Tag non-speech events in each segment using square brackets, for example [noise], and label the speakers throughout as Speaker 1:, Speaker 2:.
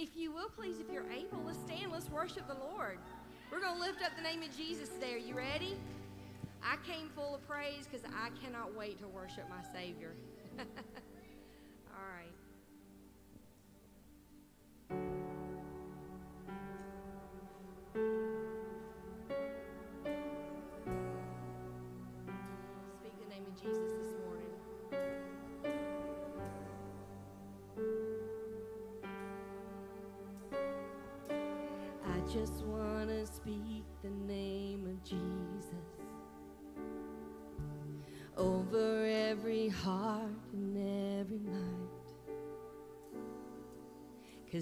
Speaker 1: if you will, please, if you're able, let's stand. Let's worship the Lord. We're going to lift up the name of Jesus today. Are you ready? I came full of praise because I cannot wait to worship my Savior. [laughs] All right.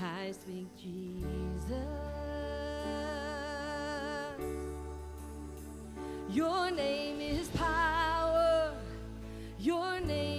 Speaker 1: I speak Jesus. Your name is power. Your name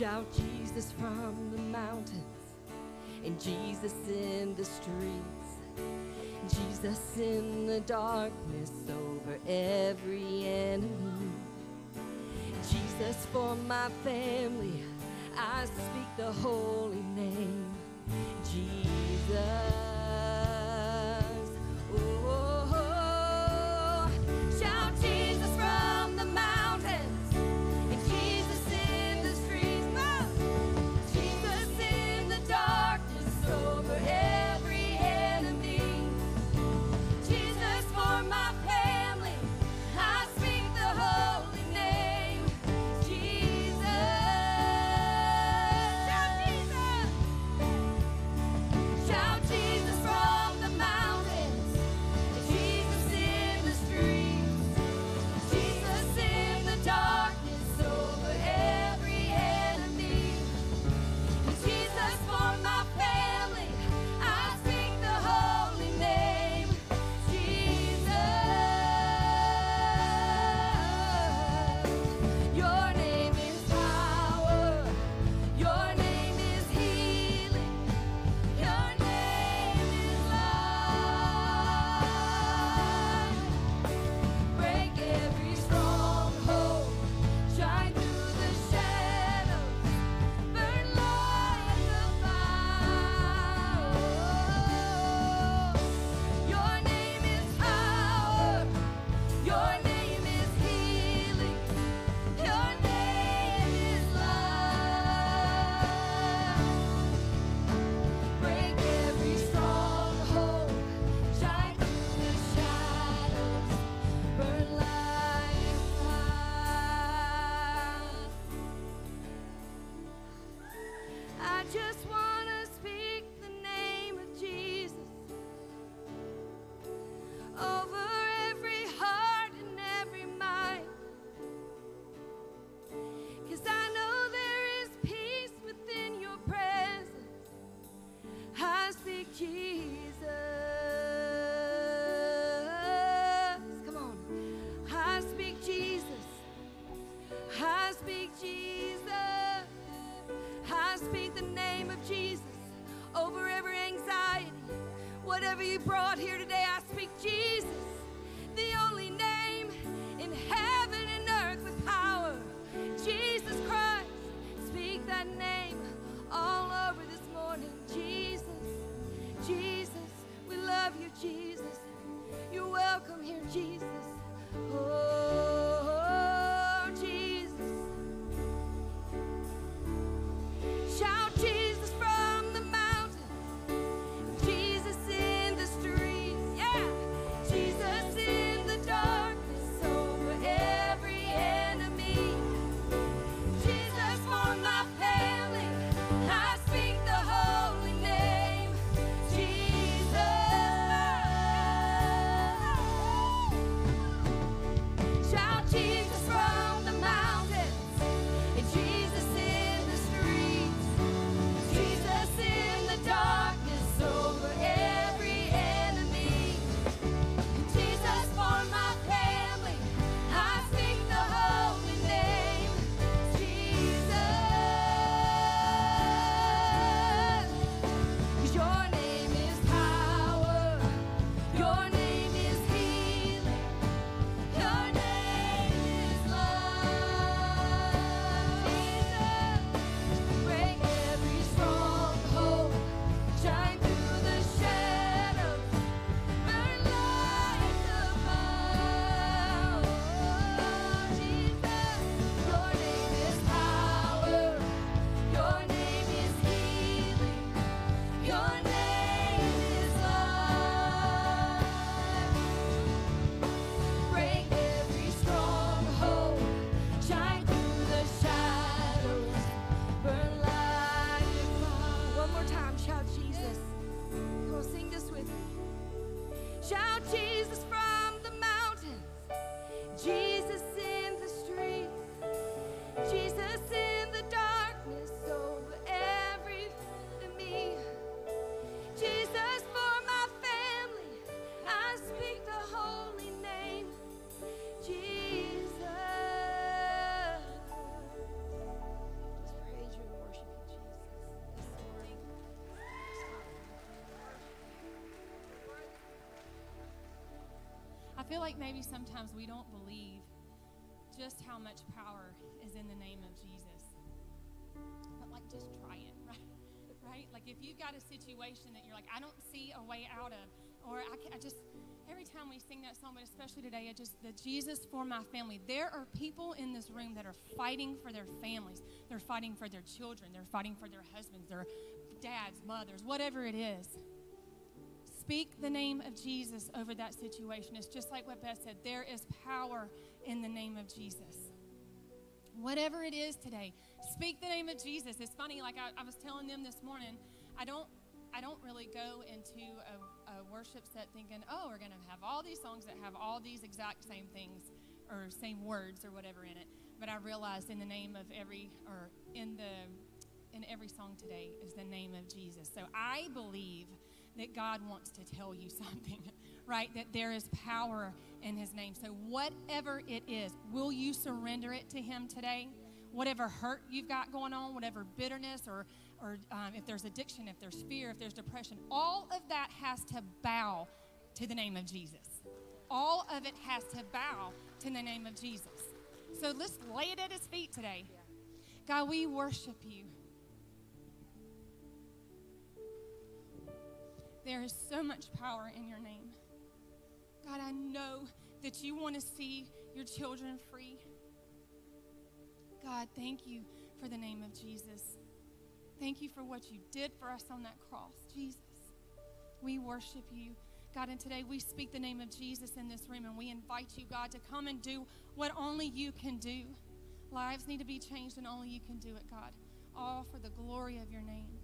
Speaker 1: Shout Jesus from the mountains and Jesus in the streets. Jesus in the darkness over every enemy. Jesus for my family, I speak the holy name. Jesus. just
Speaker 2: like maybe sometimes we don't believe just how much power is in the name of Jesus. But like just try it, [laughs] right? Right? Like if you've got a situation that you're like, I don't see a way out of, or I, can, I just every time we sing that song, but especially today, I just the Jesus for my family. There are people in this room that are fighting for their families. They're fighting for their children. They're fighting for their husbands, their dads, mothers, whatever it is. Speak the name of Jesus over that situation. It's just like what Beth said there is power in the name of Jesus. Whatever it is today, speak the name of Jesus. It's funny, like I, I was telling them this morning, I don't. I don't really go into a, a worship set thinking, oh, we're going to have all these songs that have all these exact same things or same words or whatever in it. But I realized in the name of every, or in the, in every song today is the name of Jesus. So I believe that God wants to tell you [laughs] something, right? That there is power in His name. So, whatever it is, will you surrender it to Him today? Whatever hurt you've got going on, whatever bitterness, or, or um, if there's addiction, if there's fear, if there's depression, all of that has to bow to the name of Jesus. All of it has to bow to the name of Jesus. So, let's lay it at His feet today. God, we worship you. There is so much power in your name. God, I know that you want to see your children free. God, thank you for the name of Jesus. Thank you for what you did for us on that cross, Jesus. We worship you. God, and today we speak the name of Jesus in this room and we invite you, God, to come and do what only you can do. Lives need to be changed and only you can do it, God. All for the glory of your name.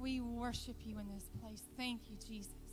Speaker 2: We worship you in this place. Thank you, Jesus.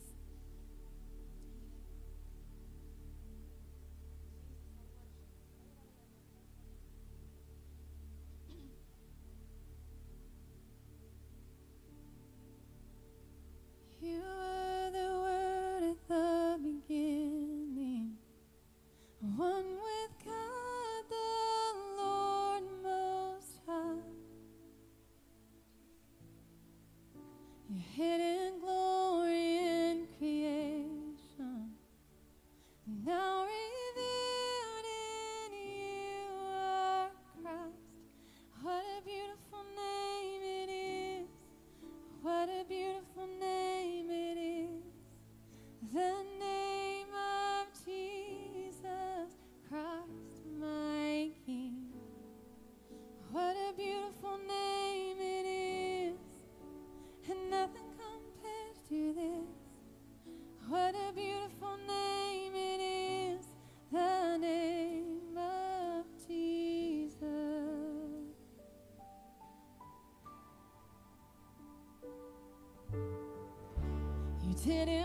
Speaker 1: content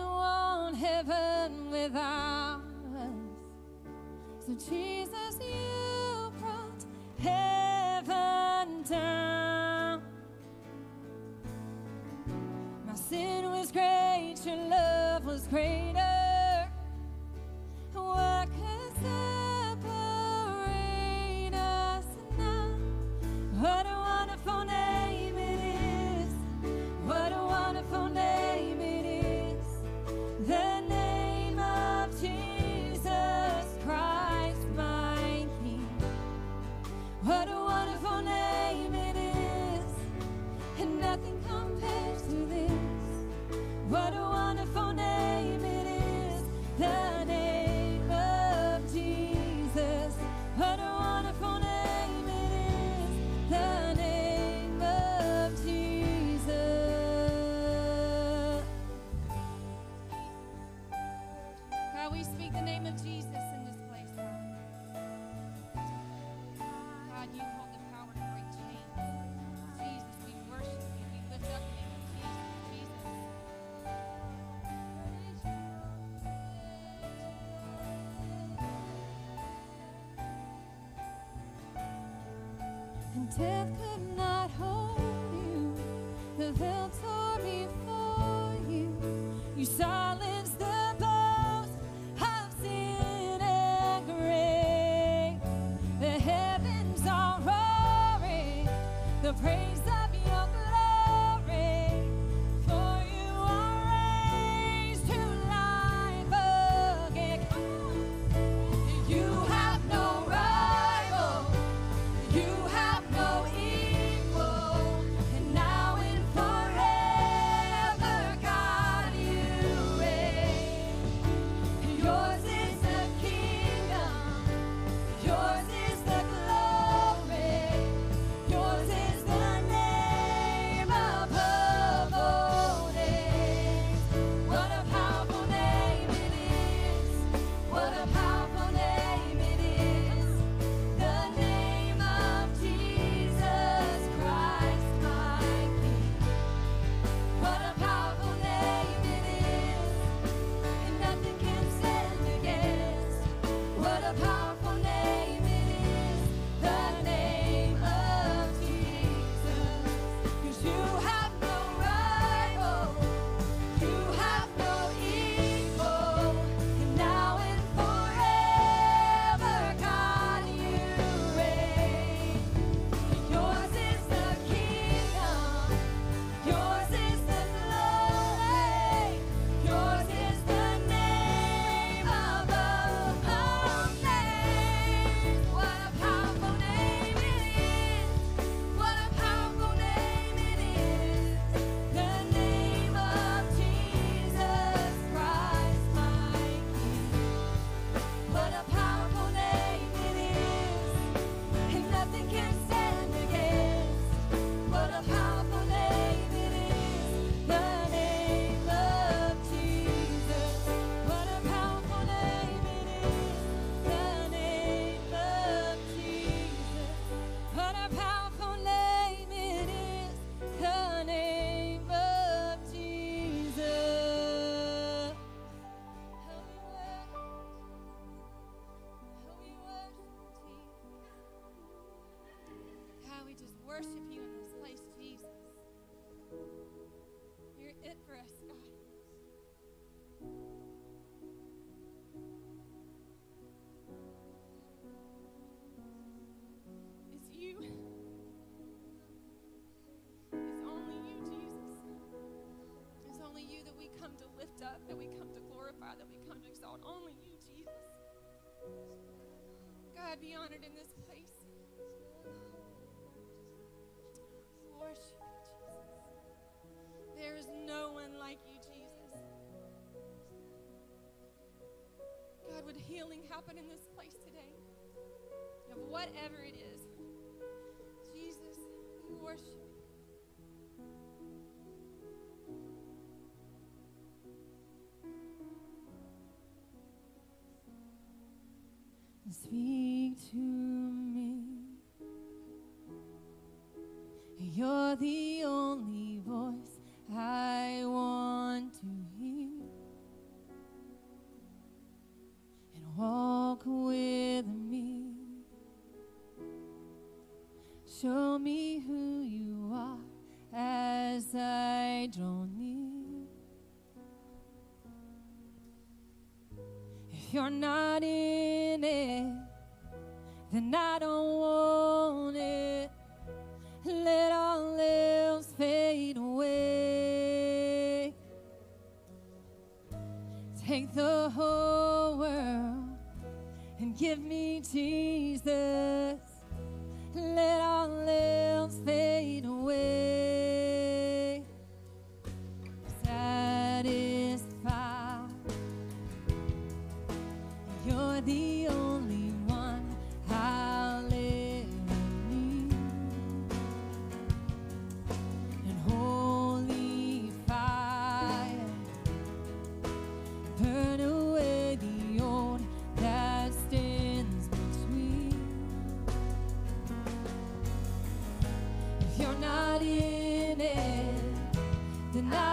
Speaker 1: You saw God be honored in this place. Worship you, Jesus. There is no one like you, Jesus. God, would healing happen in this place today? Of whatever it is. Jesus, we worship you. Sweet. If you're not in it, then I don't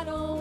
Speaker 1: then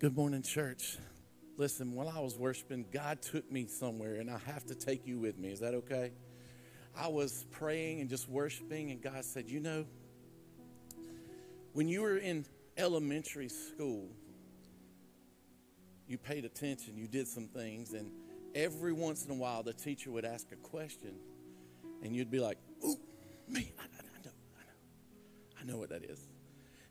Speaker 3: Good morning, church. Listen, while I was worshiping, God took me somewhere, and I have to take you with me. Is that okay? I was praying and just worshiping, and God said, You know, when you were in elementary school, you paid attention, you did some things, and every once in a while the teacher would ask a question, and you'd be like, Ooh, me, I, I, know, I know. I know what that is.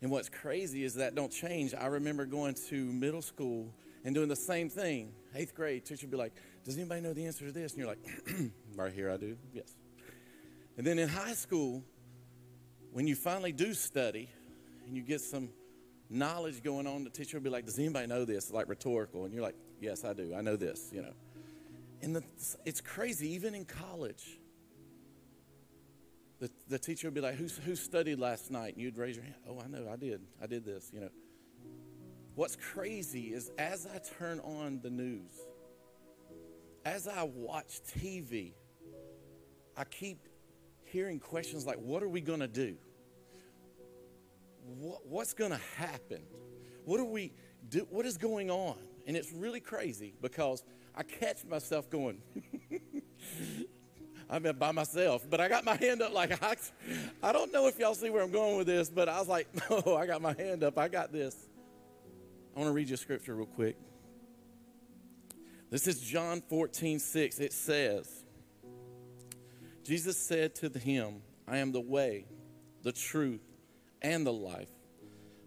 Speaker 3: And what's crazy is that don't change. I remember going to middle school and doing the same thing. Eighth grade, teacher would be like, Does anybody know the answer to this? And you're like, [clears throat] Right here, I do. Yes. And then in high school, when you finally do study and you get some knowledge going on, the teacher will be like, Does anybody know this? Like rhetorical. And you're like, Yes, I do. I know this, you know. And the, it's crazy, even in college. The, the teacher would be like, Who's, Who studied last night? And you'd raise your hand. Oh, I know, I did. I did this, you know. What's crazy is as I turn on the news, as I watch TV, I keep hearing questions like, What are we going to do? What, what's going to happen? What are we do? What is going on? And it's really crazy because I catch myself going, [laughs] I'm by myself, but I got my hand up like [laughs] I, I don't know if y'all see where I'm going with this, but I was like, no, [laughs] oh, I got my hand up. I got this. I want to read you a scripture real quick. This is John 14, 6. It says, Jesus said to him, I am the way, the truth, and the life.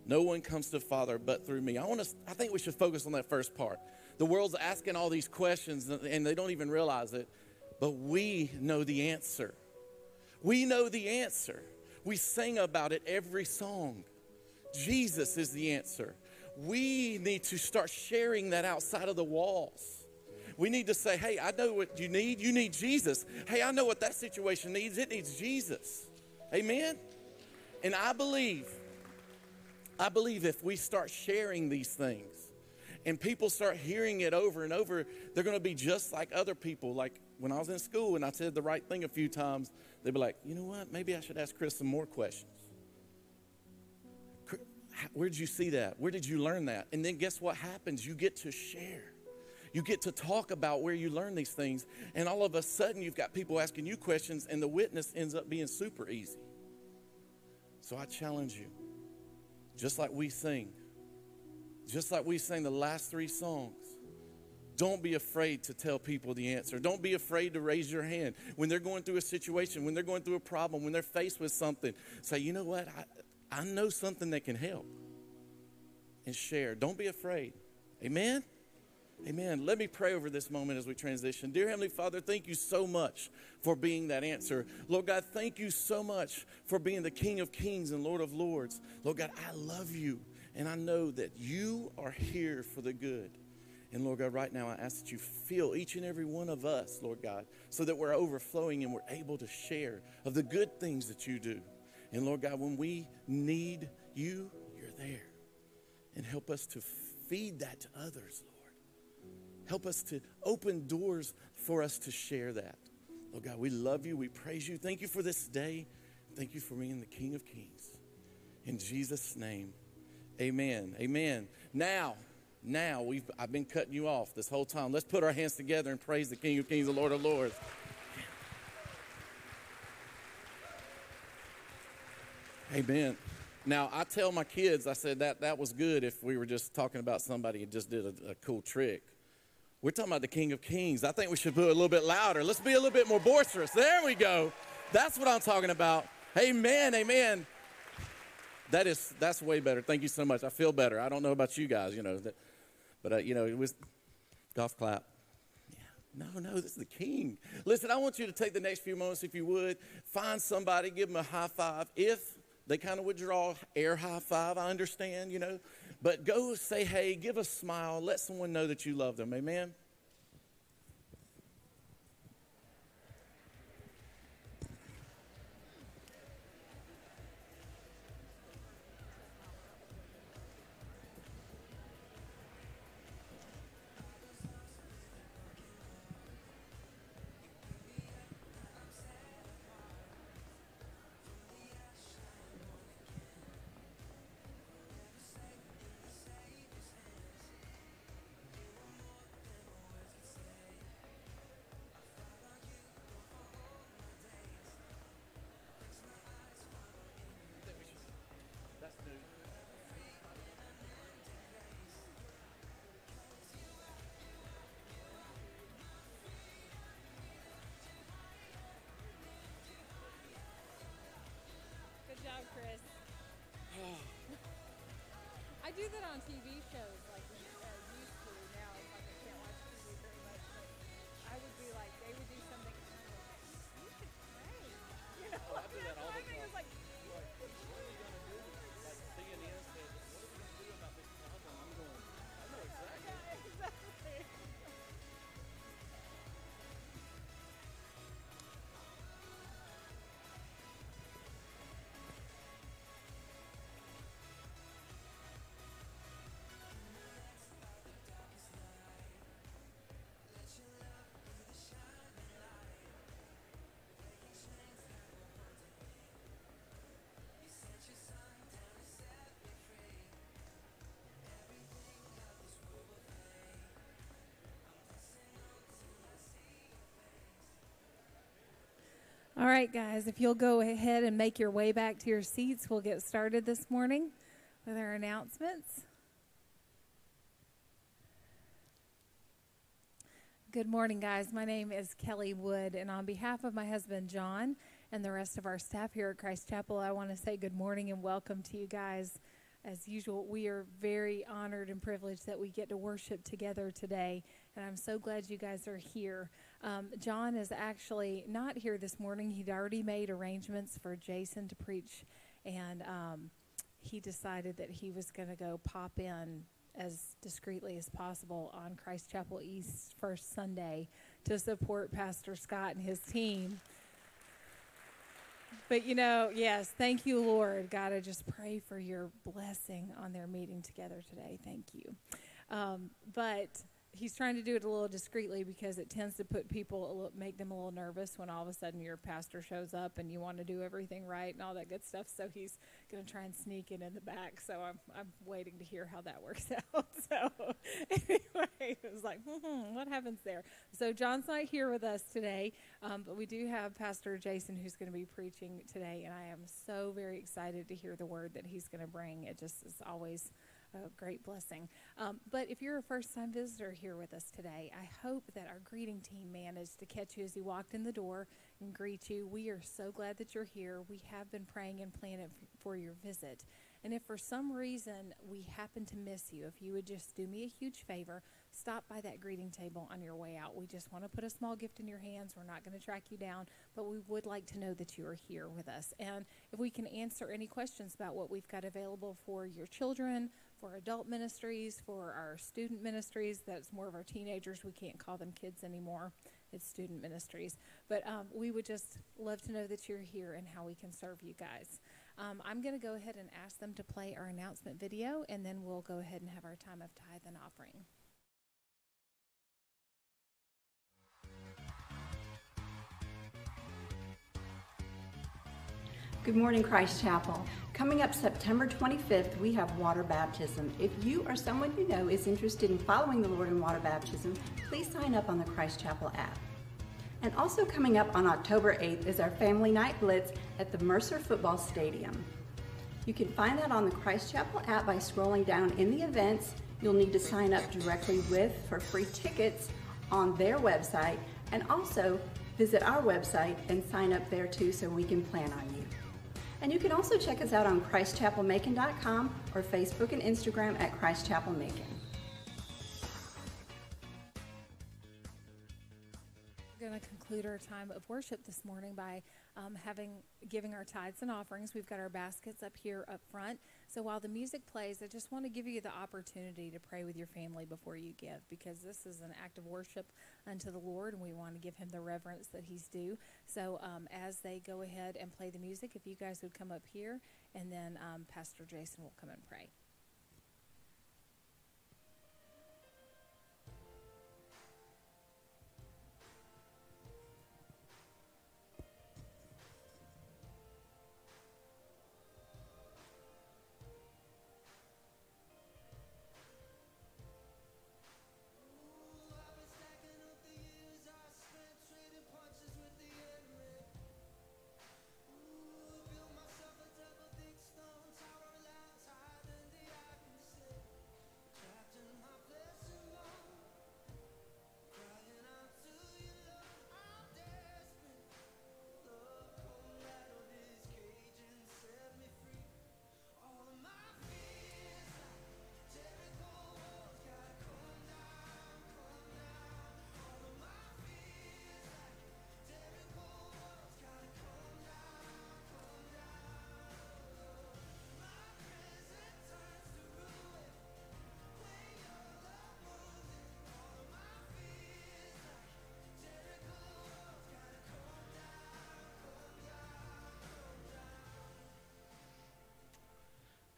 Speaker 3: No one comes to the Father but through me. I want to I think we should focus on that first part. The world's asking all these questions and they don't even realize it, but we know the answer. We know the answer. We sing about it every song. Jesus is the answer. We need to start sharing that outside of the walls. We need to say, hey, I know what you need. You need Jesus. Hey, I know what that situation needs. It needs Jesus. Amen? And I believe, I believe if we start sharing these things and people start hearing it over and over, they're going to be just like other people. Like when I was in school and I said the right thing a few times, they'd be like, you know what? Maybe I should ask Chris some more questions. Where did you see that? Where did you learn that? And then guess what happens? You get to share. You get to talk about where you learn these things. And all of a sudden, you've got people asking you questions, and the witness ends up being super easy. So I challenge you, just like we sing, just like we sang the last three songs, don't be afraid to tell people the answer. Don't be afraid to raise your hand when they're going through a situation, when they're going through a problem, when they're faced with something. Say, you know what? I, I know something that can help. And share. Don't be afraid. Amen? Amen. Let me pray over this moment as we transition. Dear Heavenly Father, thank you so much for being that answer. Lord God, thank you so much for being the King of Kings and Lord of Lords. Lord God, I love you, and I know that you are here for the good. And Lord God, right now I ask that you fill each and every one of us, Lord God, so that we're overflowing and we're able to share of the good things that you do. And Lord God, when we need you, you're there. And help us to feed that to others, Lord. Help us to open doors for us to share that. Lord God, we love you. We praise you. Thank you for this day. Thank you for being the King of Kings. In Jesus' name, amen. Amen. Now, now we've I've been cutting you off this whole time. Let's put our hands together and praise the King of Kings, the Lord of Lords. Amen. Now I tell my kids, I said that that was good if we were just talking about somebody who just did a, a cool trick. We're talking about the King of Kings. I think we should put a little bit louder. Let's be a little bit more boisterous. There we go. That's what I'm talking about. Amen. Amen. That is that's way better. Thank you so much. I feel better. I don't know about you guys, you know, that, but uh, you know, it was golf clap. Yeah. No, no, this is the king. Listen, I want you to take the next few moments, if you would, find somebody, give them a high five. If they kind of withdraw air high five. I understand, you know. But go say hey, give a smile, let someone know that you love them. Amen.
Speaker 4: I do that on TV
Speaker 3: All
Speaker 4: right, guys, if you'll go ahead and make your way back to your seats, we'll get started this morning with our announcements. Good morning, guys. My name is Kelly Wood, and on behalf of my husband, John, and the rest of our staff here at Christ Chapel, I want to say good morning and welcome to you guys. As usual, we are very honored and privileged that we get to worship together today, and I'm so glad you guys are here. Um, John is actually not here this morning. He'd already made arrangements for Jason to preach, and um, he decided that he was going to go pop in as discreetly as possible on Christ Chapel East first Sunday to support Pastor Scott and his team. But you know, yes, thank you, Lord. God, I just pray for your blessing on their meeting together today. Thank you. Um, but he's trying to do it a little discreetly because it tends to put people, a little, make them a little nervous when all of a sudden your pastor shows up and you want to do everything right and all that good stuff. So he's going to try and sneak in in the back. So I'm, I'm waiting to hear how that works [laughs] out. So anyway, it was like, hmm, what happens there? So John's not here with us today, um, but we do have Pastor Jason who's going to be preaching today, and I am so very excited to hear the word that he's going to bring. It just is always a great blessing. Um, but if you're a first time visitor here with us today, I hope that our greeting team managed to catch you as you walked in the door and greet you. We are so glad that you're here. We have been praying and planning for your visit. And if for some reason we happen to miss you, if you would just do me a huge favor, stop by that greeting table on your way out. We just want to put a small gift in your hands. We're not going to track you down, but we would like to know that you are here with us. And if we can answer any questions about what we've got available for your children, for adult ministries, for our student ministries, that's more of our teenagers. We can't call them kids anymore. It's student ministries. But um, we would just love to know that you're here and how we can serve you guys. Um, I'm going to go ahead and ask them to play our announcement video, and then we'll go ahead and have our time of tithe and offering.
Speaker 5: Good morning, Christ Chapel. Coming up September 25th, we have water baptism. If you or someone you know is interested in following the Lord in water baptism, please sign up on the Christ Chapel app. And also coming up on October 8th is our Family Night Blitz at the Mercer Football Stadium. You can find that on the Christ Chapel app by scrolling down in the events. You'll need to sign up directly with for free tickets on their website and also visit our website and sign up there too so we can plan on you. And you can also check us out on ChristchapelMacon.com or Facebook and Instagram at Christ Chapel Macon.
Speaker 4: We're going to conclude our time of worship this morning by um, having giving our tithes and offerings. We've got our baskets up here up front. So while the music plays, I just want to give you the opportunity to pray with your family before you give, because this is an act of worship unto the Lord, and we want to give Him the reverence that He's due. So um, as they go ahead and play the music, if you guys would come up here, and then um, Pastor Jason will come and pray.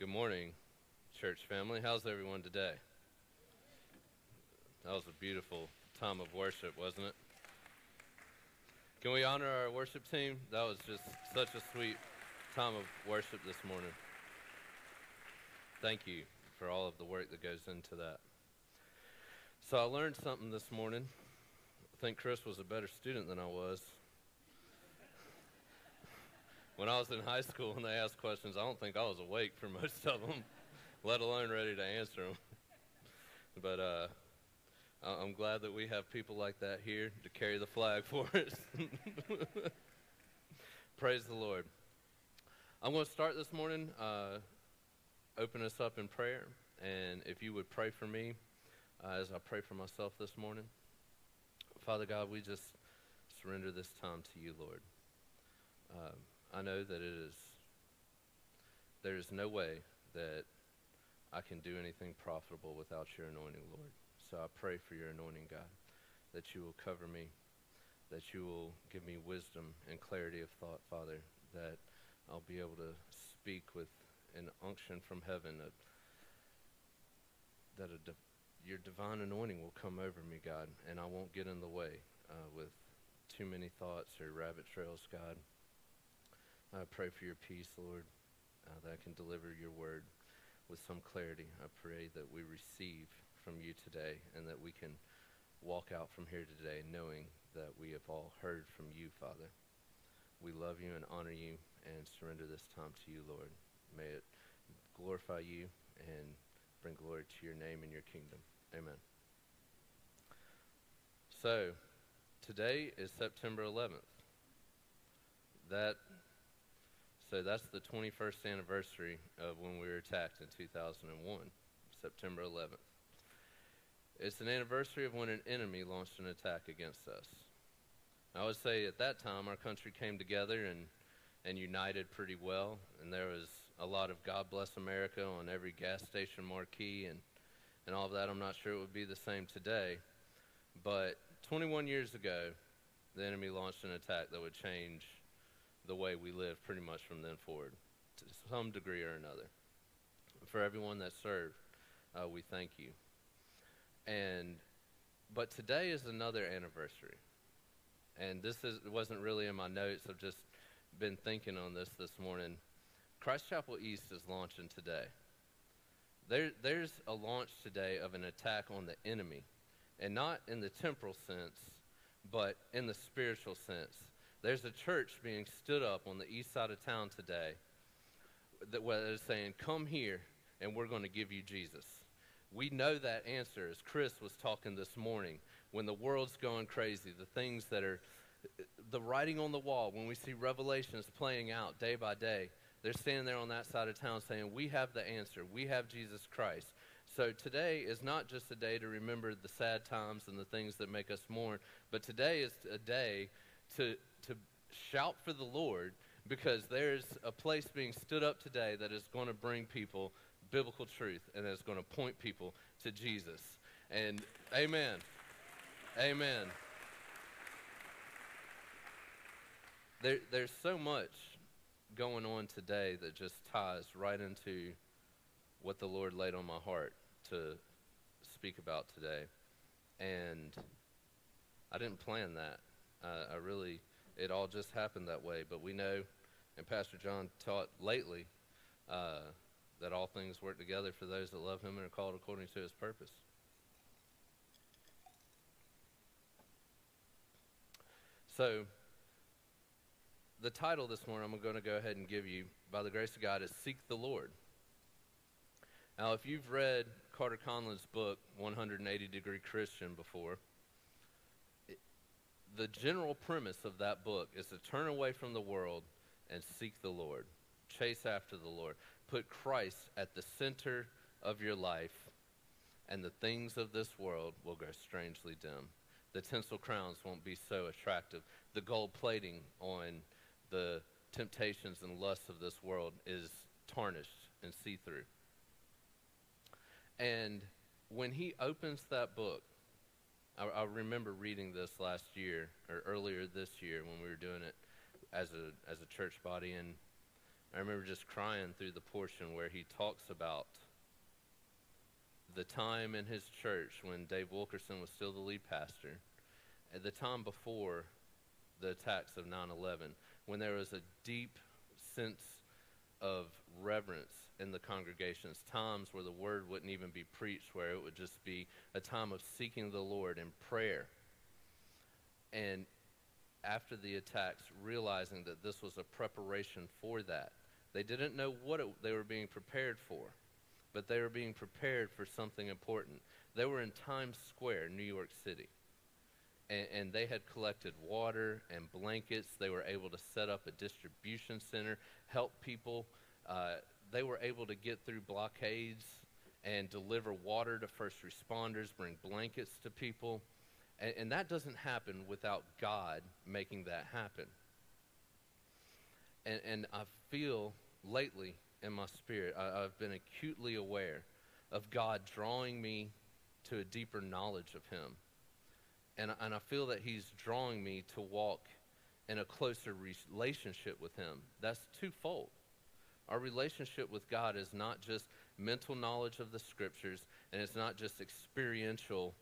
Speaker 6: Morning, church family. How's everyone today? That was a beautiful time of worship, wasn't it? Can we honor our worship team? That was just such a sweet time of worship this morning. Thank you for all of the work that goes into that. So I learned something this morning. I think Chris was a better student than I was. When I was in high school and they asked questions, I don't think I was awake for [laughs] most of them, let alone ready to answer them. [laughs] But uh, I'm glad that we have people like that here to carry the flag [laughs] for us. Praise the Lord. I'm going to start this morning, uh, open us up in prayer. And if you would pray for me uh, as I pray for myself this morning. Father God, we just surrender this time to you, Lord. Um, I know that it is, there is no way that I can do anything profitable without your anointing, Lord. So I pray for your anointing, God, that you will cover me, that you will give me wisdom and clarity of thought, Father, that I'll be able to speak with an unction from heaven, a, that a your divine anointing will come over me, God, and I won't get in the way uh, with too many thoughts or rabbit trails, God. I pray for your peace, Lord, uh, that I can deliver your word with some clarity. I pray that we receive from you today and that we can walk out from here today knowing that we have all heard from you, Father. We love you and honor you and surrender this time to you, Lord. May it glorify you and bring glory to your name and your kingdom. Amen. So, today is September 11th. That so that's the 21st anniversary of when we were attacked in 2001, September 11th. It's an anniversary of when an enemy launched an attack against us. I would say at that time our country came together and, and united pretty well, and there was a lot of God Bless America on every gas station marquee and, and all of that. I'm not sure it would be the same today, but 21 years ago, the enemy launched an attack that would change the way we live pretty much from then forward to some degree or another. For everyone that served, uh, we thank you. And but today is another anniversary, and this is wasn't really in my notes. I've just been thinking on this this morning. Christ Chapel East is launching today. There, there's a launch today of an attack on the enemy, and not in the temporal sense, but in the spiritual sense. There's a church being stood up on the east side of town today that is saying, Come here and we're going to give you Jesus. We know that answer, as Chris was talking this morning, when the world's going crazy, the things that are the writing on the wall, when we see revelations playing out day by day, they're standing there on that side of town saying, We have the answer. We have Jesus Christ. So today is not just a day to remember the sad times and the things that make us mourn, but today is a day to to shout for the Lord because there's a place being stood up today that is going to bring people biblical truth and is going to point people to Jesus. And amen. Amen. There, there's so much going on today that just ties right into what the Lord laid on my heart to speak about today. And I didn't plan that. Uh, I really it all just happened that way. But we know, and Pastor John taught lately, uh, that all things work together for those that love him and are called according to his purpose. So, the title this morning I'm going to go ahead and give you, by the grace of God, is Seek the Lord. Now, if you've read Carter Conlon's book, 180 Degree Christian, before, the general premise of that book is to turn away from the world and seek the Lord. Chase after the Lord. Put Christ at the center of your life, and the things of this world will go strangely dim. The tinsel crowns won't be so attractive. The gold plating on the temptations and lusts of this world is tarnished and see through. And when he opens that book, I, I remember reading this last year or earlier this year when we were doing it as a as a church body, and I remember just crying through the portion where he talks about the time in his church when Dave Wilkerson was still the lead pastor, at the time before the attacks of 9 11, when there was a deep sense of reverence in the congregations, times where the word wouldn't even be preached, where it would just be a time of seeking the Lord in prayer. And after the attacks, realizing that this was a preparation for that. They didn't know what it, they were being prepared for, but they were being prepared for something important. They were in Times Square, New York City, and, and they had collected water and blankets. They were able to set up a distribution center, help people. Uh, they were able to get through blockades and deliver water to first responders, bring blankets to people. And, and that doesn't happen without God making that happen. And, and I feel lately in my spirit, I, I've been acutely aware of God drawing me to a deeper knowledge of Him. And, and I feel that He's drawing me to walk in a closer relationship with Him. That's twofold. Our relationship with God is not just mental knowledge of the Scriptures, and it's not just experiential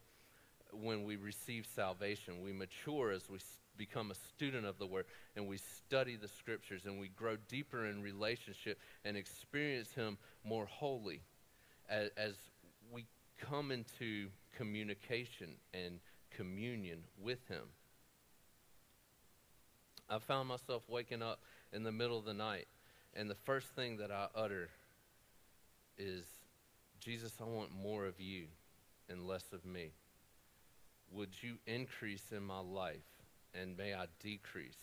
Speaker 6: when we receive salvation. We mature as we become a student of the Word and we study the Scriptures and we grow deeper in relationship and experience Him more wholly as, as we come into communication and communion with Him. I found myself waking up in the middle of the night, and the first thing that I utter is, Jesus, I want more of you and less of me would you increase in my life and may I decrease?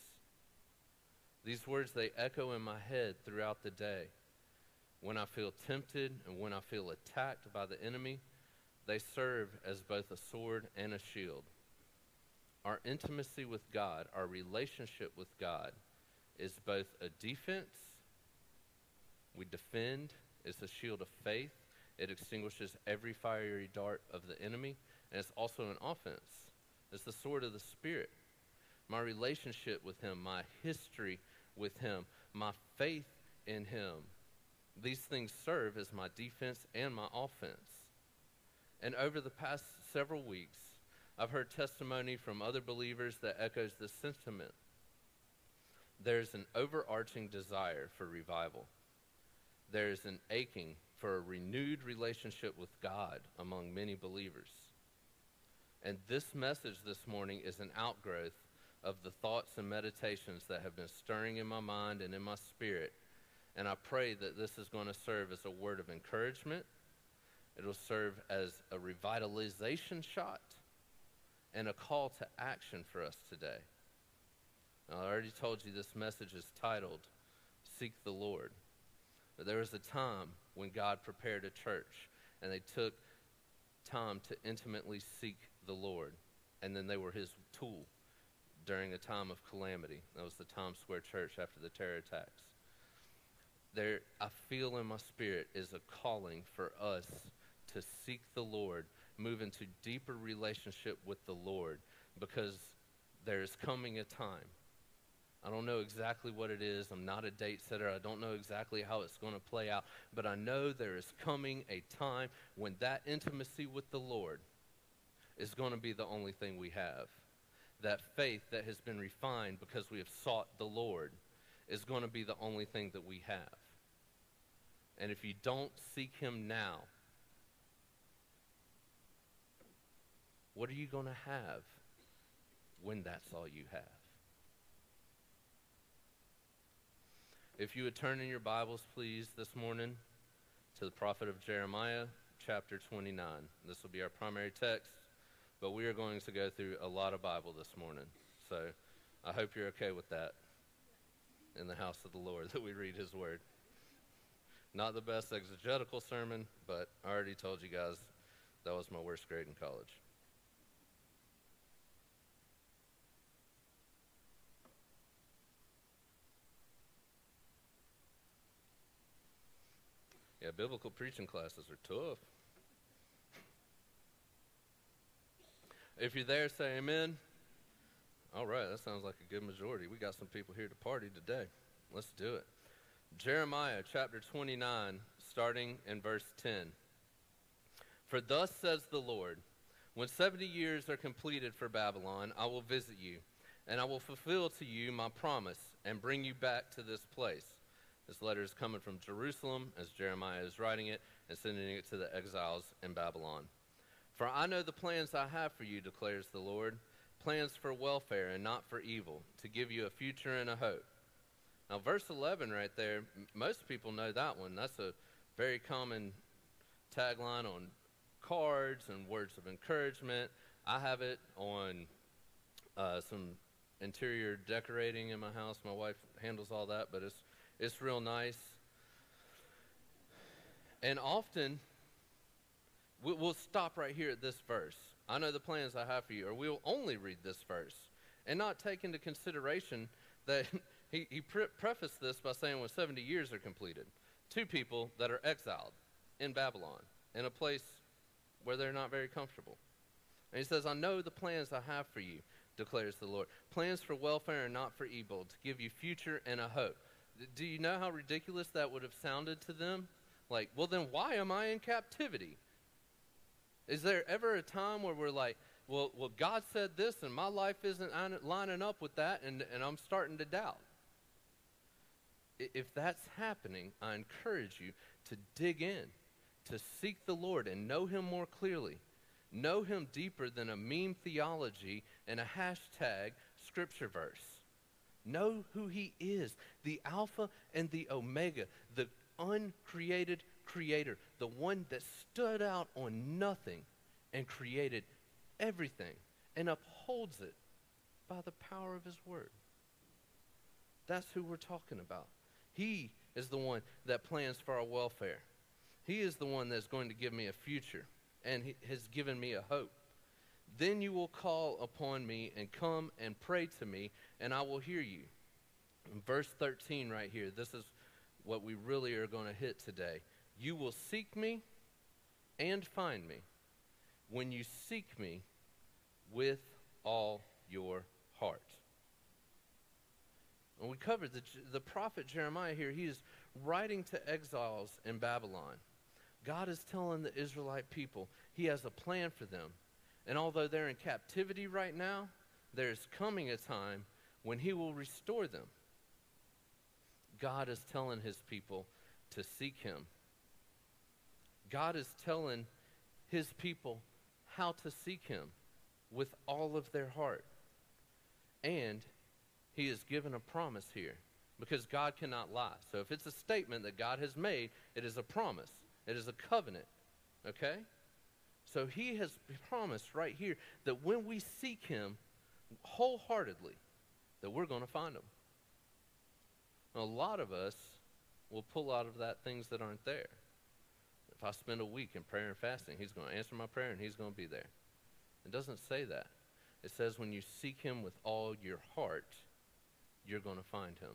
Speaker 6: These words, they echo in my head throughout the day. When I feel tempted and when I feel attacked by the enemy, they serve as both a sword and a shield. Our intimacy with God, our relationship with God, is both a defense, we defend, it's a shield of faith, it extinguishes every fiery dart of the enemy, and it's also an offense. It's the sword of the Spirit. My relationship with Him, my history with Him, my faith in Him. These things serve as my defense and my offense. And over the past several weeks, I've heard testimony from other believers that echoes this sentiment. There's an overarching desire for revival. There's an aching for a renewed relationship with God among many believers. And this message this morning is an outgrowth of the thoughts and meditations that have been stirring in my mind and in my spirit. And I pray that this is going to serve as a word of encouragement. It'll serve as a revitalization shot and a call to action for us today. Now, I already told you this message is titled Seek the Lord. But there was a time when God prepared a church and they took time to intimately seek the Lord. And then they were his tool during a time of calamity. That was the Times Square Church after the terror attacks. There, I feel in my spirit is a calling for us to seek the Lord, move into deeper relationship with the Lord, because there is coming a time. I don't know exactly what it is. I'm not a date setter. I don't know exactly how it's going to play out. But I know there is coming a time when that intimacy with the Lord is going to be the only thing we have. That faith that has been refined because we have sought the Lord is going to be the only thing that we have. And if you don't seek Him now, what are you going to have when that's all you have? If you would turn in your Bibles, please, this morning to the prophet of Jeremiah, chapter 29. This will be our primary text. But we are going to go through a lot of Bible this morning. So I hope you're okay with that in the house of the Lord, that we read His Word. Not the best exegetical sermon, but I already told you guys that was my worst grade in college. Yeah, biblical preaching classes are tough. If you're there, say amen. All right, that sounds like a good majority. We got some people here to party today. Let's do it. Jeremiah chapter 29, starting in verse 10. For thus says the Lord, when 70 years are completed for Babylon, I will visit you, and I will fulfill to you my promise and bring you back to this place. This letter is coming from Jerusalem as Jeremiah is writing it and sending it to the exiles in Babylon. For I know the plans I have for you, declares the Lord plans for welfare and not for evil, to give you a future and a hope. Now, verse 11 right there, most people know that one. That's a very common tagline on cards and words of encouragement. I have it on uh, some interior decorating in my house. My wife handles all that, but it's it's real nice. And often we'll stop right here at this verse. I know the plans I have for you, or we'll only read this verse and not take into consideration that [laughs] he, he pre- prefaced this by saying when 70 years are completed, two people that are exiled in Babylon, in a place where they're not very comfortable. And he says, I know the plans I have for you, declares the Lord. Plans for welfare and not for evil, to give you future and a hope. Do you know how ridiculous that would have sounded to them? Like, well, then why am I in captivity? Is there ever a time where we're like, well, well, God said this, and my life isn't lining up with that, and, and I'm starting to doubt? If that's happening, I encourage you to dig in, to seek the Lord and know Him more clearly. Know Him deeper than a meme theology and a hashtag scripture verse. Know who He is, the Alpha and the Omega, the uncreated Creator, the one that stood out on nothing and created everything and upholds it by the power of His Word. That's who we're talking about. He is the one that plans for our welfare. He is the one that's going to give me a future and he has given me a hope. Then you will call upon me and come and pray to me, and I will hear you. In verse 13, right here, this is what we really are going to hit today. You will seek me and find me when you seek me with all your heart. And we covered the, the prophet Jeremiah here. He is writing to exiles in Babylon. God is telling the Israelite people he has a plan for them. And although they're in captivity right now, there's coming a time when he will restore them. God is telling his people to seek him. God is telling his people how to seek him with all of their heart. And he has given a promise here because God cannot lie. So if it's a statement that God has made, it is a promise, it is a covenant. Okay? So he has promised right here that when we seek him wholeheartedly, that we're going to find him. a lot of us will pull out of that things that aren't there. If I spend a week in prayer and fasting, he's going to answer my prayer and he's going to be there. It doesn't say that. It says when you seek him with all your heart, you're going to find him.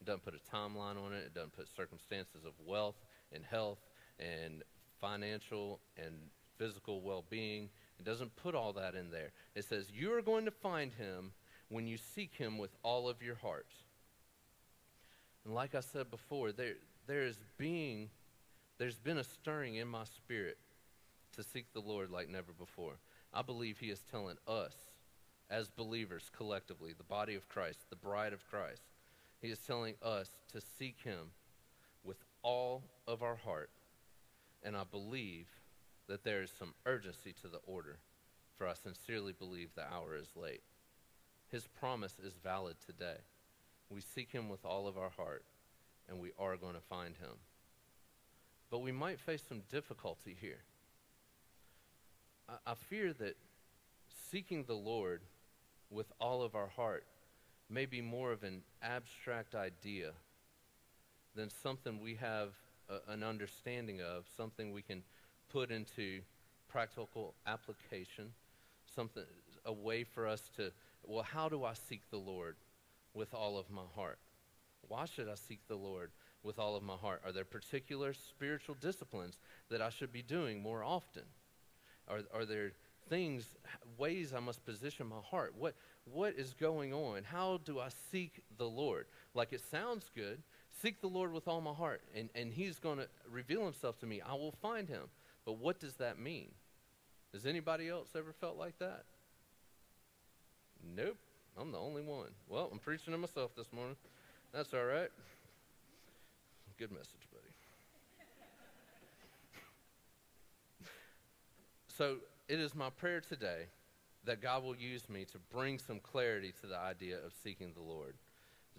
Speaker 6: It doesn't put a timeline on it. It doesn't put circumstances of wealth and health and financial and physical well being. It doesn't put all that in there. It says you are going to find him when you seek him with all of your heart. And like I said before, there, there is being, there's been a stirring in my spirit to seek the Lord like never before. I believe he is telling us as believers collectively, the body of Christ, the bride of Christ, he is telling us to seek him with all of our heart. And I believe that there is some urgency to the order, for I sincerely believe the hour is late. His promise is valid today. We seek him with all of our heart, and we are going to find him. But we might face some difficulty here. I, I fear that seeking the Lord with all of our heart may be more of an abstract idea than something we have a, an understanding of, something we can put into practical application, something a way for us to well, how do I seek the Lord with all of my heart? Why should I seek the Lord with all of my heart? Are there particular spiritual disciplines that I should be doing more often? Are, are there things, ways I must position my heart? What, what is going on? How do I seek the Lord? Like it sounds good. seek the Lord with all my heart, and, and He's going to reveal Himself to me. I will find Him. But what does that mean? Has anybody else ever felt like that? Nope. I'm the only one. Well, I'm preaching to myself this morning. That's all right. Good message, buddy. so, it is my prayer today that God will use me to bring some clarity to the idea of seeking the Lord.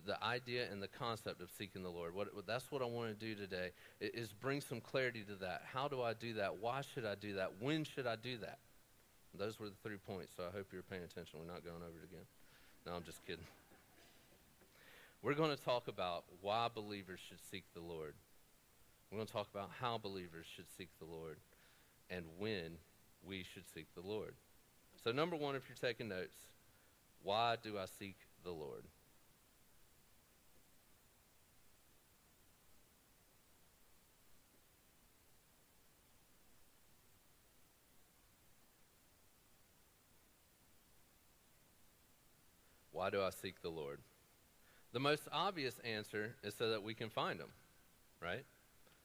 Speaker 6: The idea and the concept of seeking the Lord. What, that's what I want to do today is bring some clarity to that. How do I do that? Why should I do that? When should I do that? Those were the three points, so I hope you're paying attention. We're not going over it again. No, I'm just kidding. We're going to talk about why believers should seek the Lord. We're going to talk about how believers should seek the Lord and when we should seek the Lord. So, number one, if you're taking notes, why do I seek the Lord? Why do I seek the Lord? The most obvious answer is so that we can find Him, right?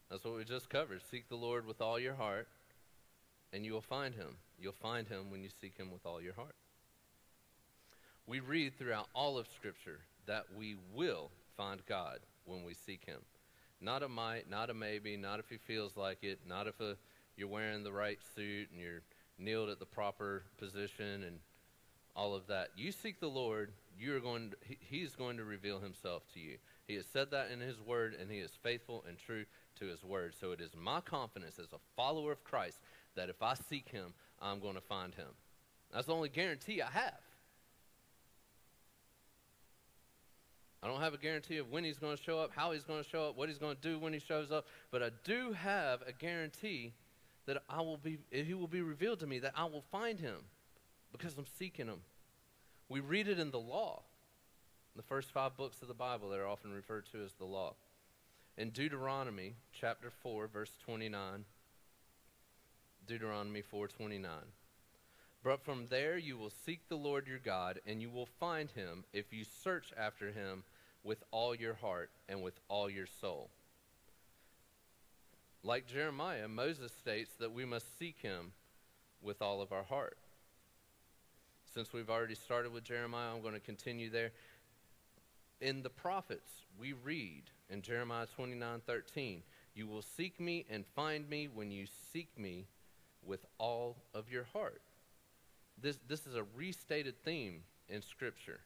Speaker 6: That's what we just covered. Seek the Lord with all your heart, and you will find Him. You'll find Him when you seek Him with all your heart. We read throughout all of Scripture that we will find God when we seek Him. Not a might, not a maybe, not if He feels like it, not if a, you're wearing the right suit and you're kneeled at the proper position and all of that. You seek the Lord, you are going to, he, he's going to reveal himself to you. He has said that in his word and he is faithful and true to his word. So it is my confidence as a follower of Christ that if I seek him, I'm going to find him. That's the only guarantee I have. I don't have a guarantee of when he's going to show up, how he's going to show up, what he's going to do when he shows up, but I do have a guarantee that I will be he will be revealed to me that I will find him because I'm seeking Him. We read it in the law, the first five books of the Bible that are often referred to as the law. In Deuteronomy chapter 4, verse 29, Deuteronomy 4:29. But from there you will seek the Lord your God, and you will find him if you search after him with all your heart and with all your soul. Like Jeremiah, Moses states that we must seek him with all of our heart. Since we've already started with Jeremiah, I'm going to continue there. In the prophets, we read in Jeremiah 29 13, You will seek me and find me when you seek me with all of your heart. This, this is a restated theme in Scripture.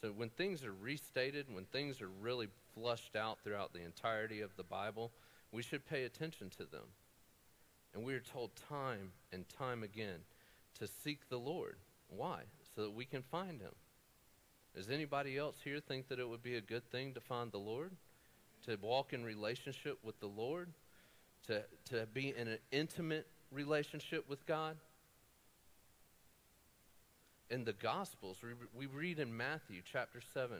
Speaker 6: So when things are restated, when things are really flushed out throughout the entirety of the Bible, we should pay attention to them. And we are told time and time again to seek the Lord. Why? So that we can find him. Does anybody else here think that it would be a good thing to find the Lord? To walk in relationship with the Lord? To, to be in an intimate relationship with God? In the Gospels, we, we read in Matthew chapter 7,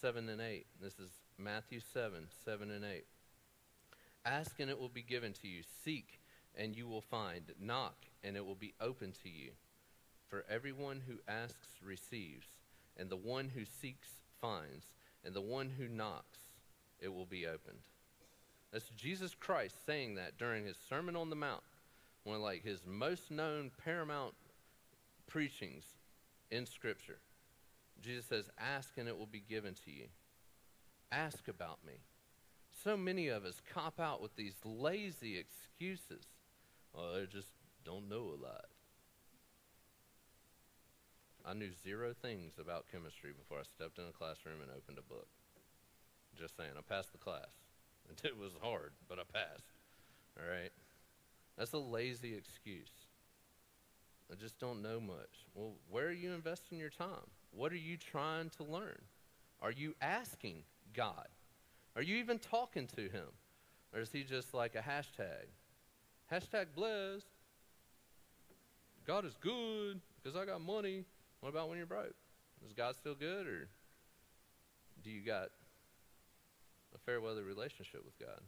Speaker 6: 7 and 8. This is Matthew 7, 7 and 8. Ask and it will be given to you. Seek and you will find. Knock and it will be open to you. For everyone who asks receives, and the one who seeks finds, and the one who knocks it will be opened. That's Jesus Christ saying that during his Sermon on the Mount, one of like his most known paramount preachings in Scripture. Jesus says, Ask and it will be given to you. Ask about me. So many of us cop out with these lazy excuses. Oh, I just don't know a lot. I knew zero things about chemistry before I stepped in a classroom and opened a book. Just saying, I passed the class. [laughs] It was hard, but I passed. All right? That's a lazy excuse. I just don't know much. Well, where are you investing your time? What are you trying to learn? Are you asking God? Are you even talking to Him? Or is He just like a hashtag? Hashtag blessed. God is good because I got money. What about when you're broke? Is God still good, or do you got a fair weather relationship with God?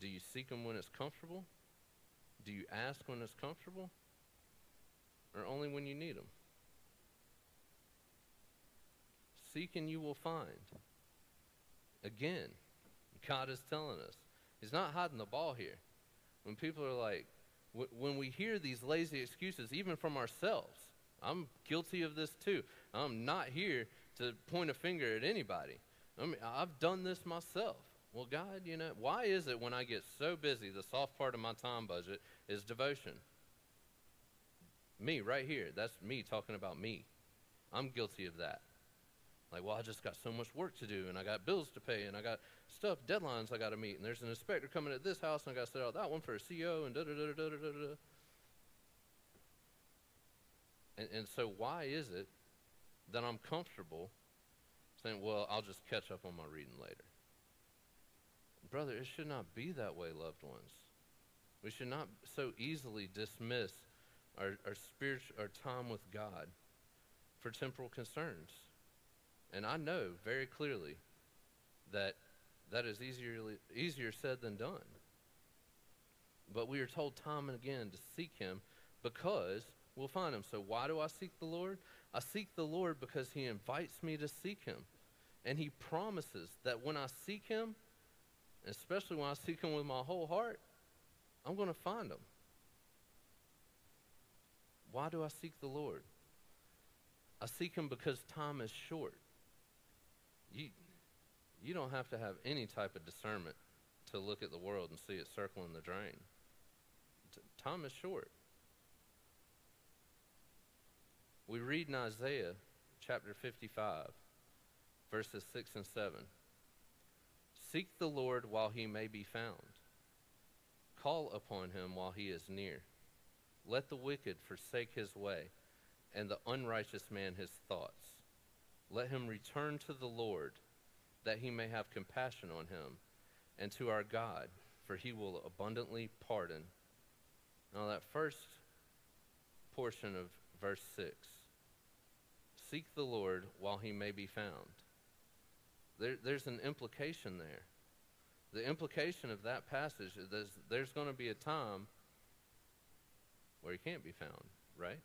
Speaker 6: Do you seek Him when it's comfortable? Do you ask when it's comfortable? Or only when you need Him? Seek and you will find. Again, God is telling us. He's not hiding the ball here. When people are like, when we hear these lazy excuses, even from ourselves, I'm guilty of this too. I'm not here to point a finger at anybody. I mean, I've done this myself. Well, God, you know, why is it when I get so busy, the soft part of my time budget is devotion? Me, right here. That's me talking about me. I'm guilty of that. Like, well, I just got so much work to do, and I got bills to pay, and I got stuff, deadlines I got to meet, and there's an inspector coming at this house, and I got to set out that one for a CO, and da da da da da da da. And, and so, why is it that I'm comfortable saying, well, I'll just catch up on my reading later? Brother, it should not be that way, loved ones. We should not so easily dismiss our, our spiritual our time with God for temporal concerns. And I know very clearly that that is easier, easier said than done. But we are told time and again to seek him because we'll find him. So why do I seek the Lord? I seek the Lord because he invites me to seek him. And he promises that when I seek him, especially when I seek him with my whole heart, I'm going to find him. Why do I seek the Lord? I seek him because time is short. You, you don't have to have any type of discernment to look at the world and see it circling the drain. T- time is short. We read in Isaiah chapter 55, verses 6 and 7. Seek the Lord while he may be found. Call upon him while he is near. Let the wicked forsake his way, and the unrighteous man his thoughts. Let him return to the Lord, that he may have compassion on him, and to our God, for he will abundantly pardon. Now, that first portion of verse 6 Seek the Lord while he may be found. There, there's an implication there. The implication of that passage is there's, there's going to be a time where he can't be found, right?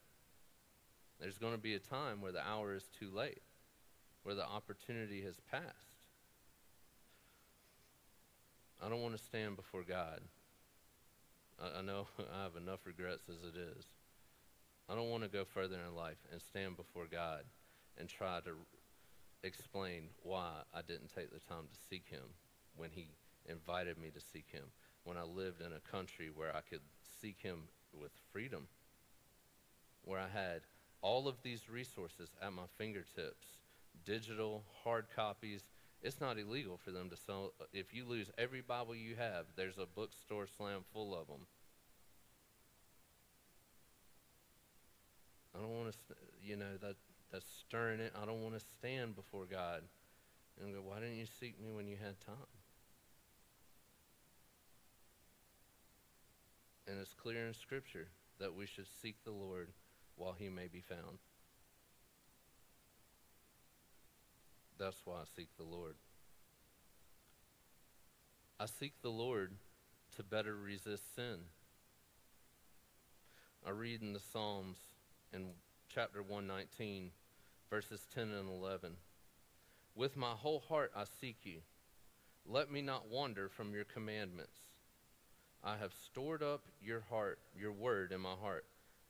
Speaker 6: There's going to be a time where the hour is too late, where the opportunity has passed. I don't want to stand before God. I, I know [laughs] I have enough regrets as it is. I don't want to go further in life and stand before God and try to explain why I didn't take the time to seek Him when He invited me to seek Him, when I lived in a country where I could seek Him with freedom, where I had all of these resources at my fingertips digital, hard copies. It's not illegal for them to sell. If you lose every Bible you have, there's a bookstore slam full of them. I don't want to, you know, that that's stirring it. I don't want to stand before God and go, why didn't you seek me when you had time? And it's clear in Scripture that we should seek the Lord while he may be found. That's why I seek the Lord. I seek the Lord to better resist sin. I read in the Psalms in chapter 119, verses 10 and 11. With my whole heart I seek you. Let me not wander from your commandments. I have stored up your heart, your word in my heart,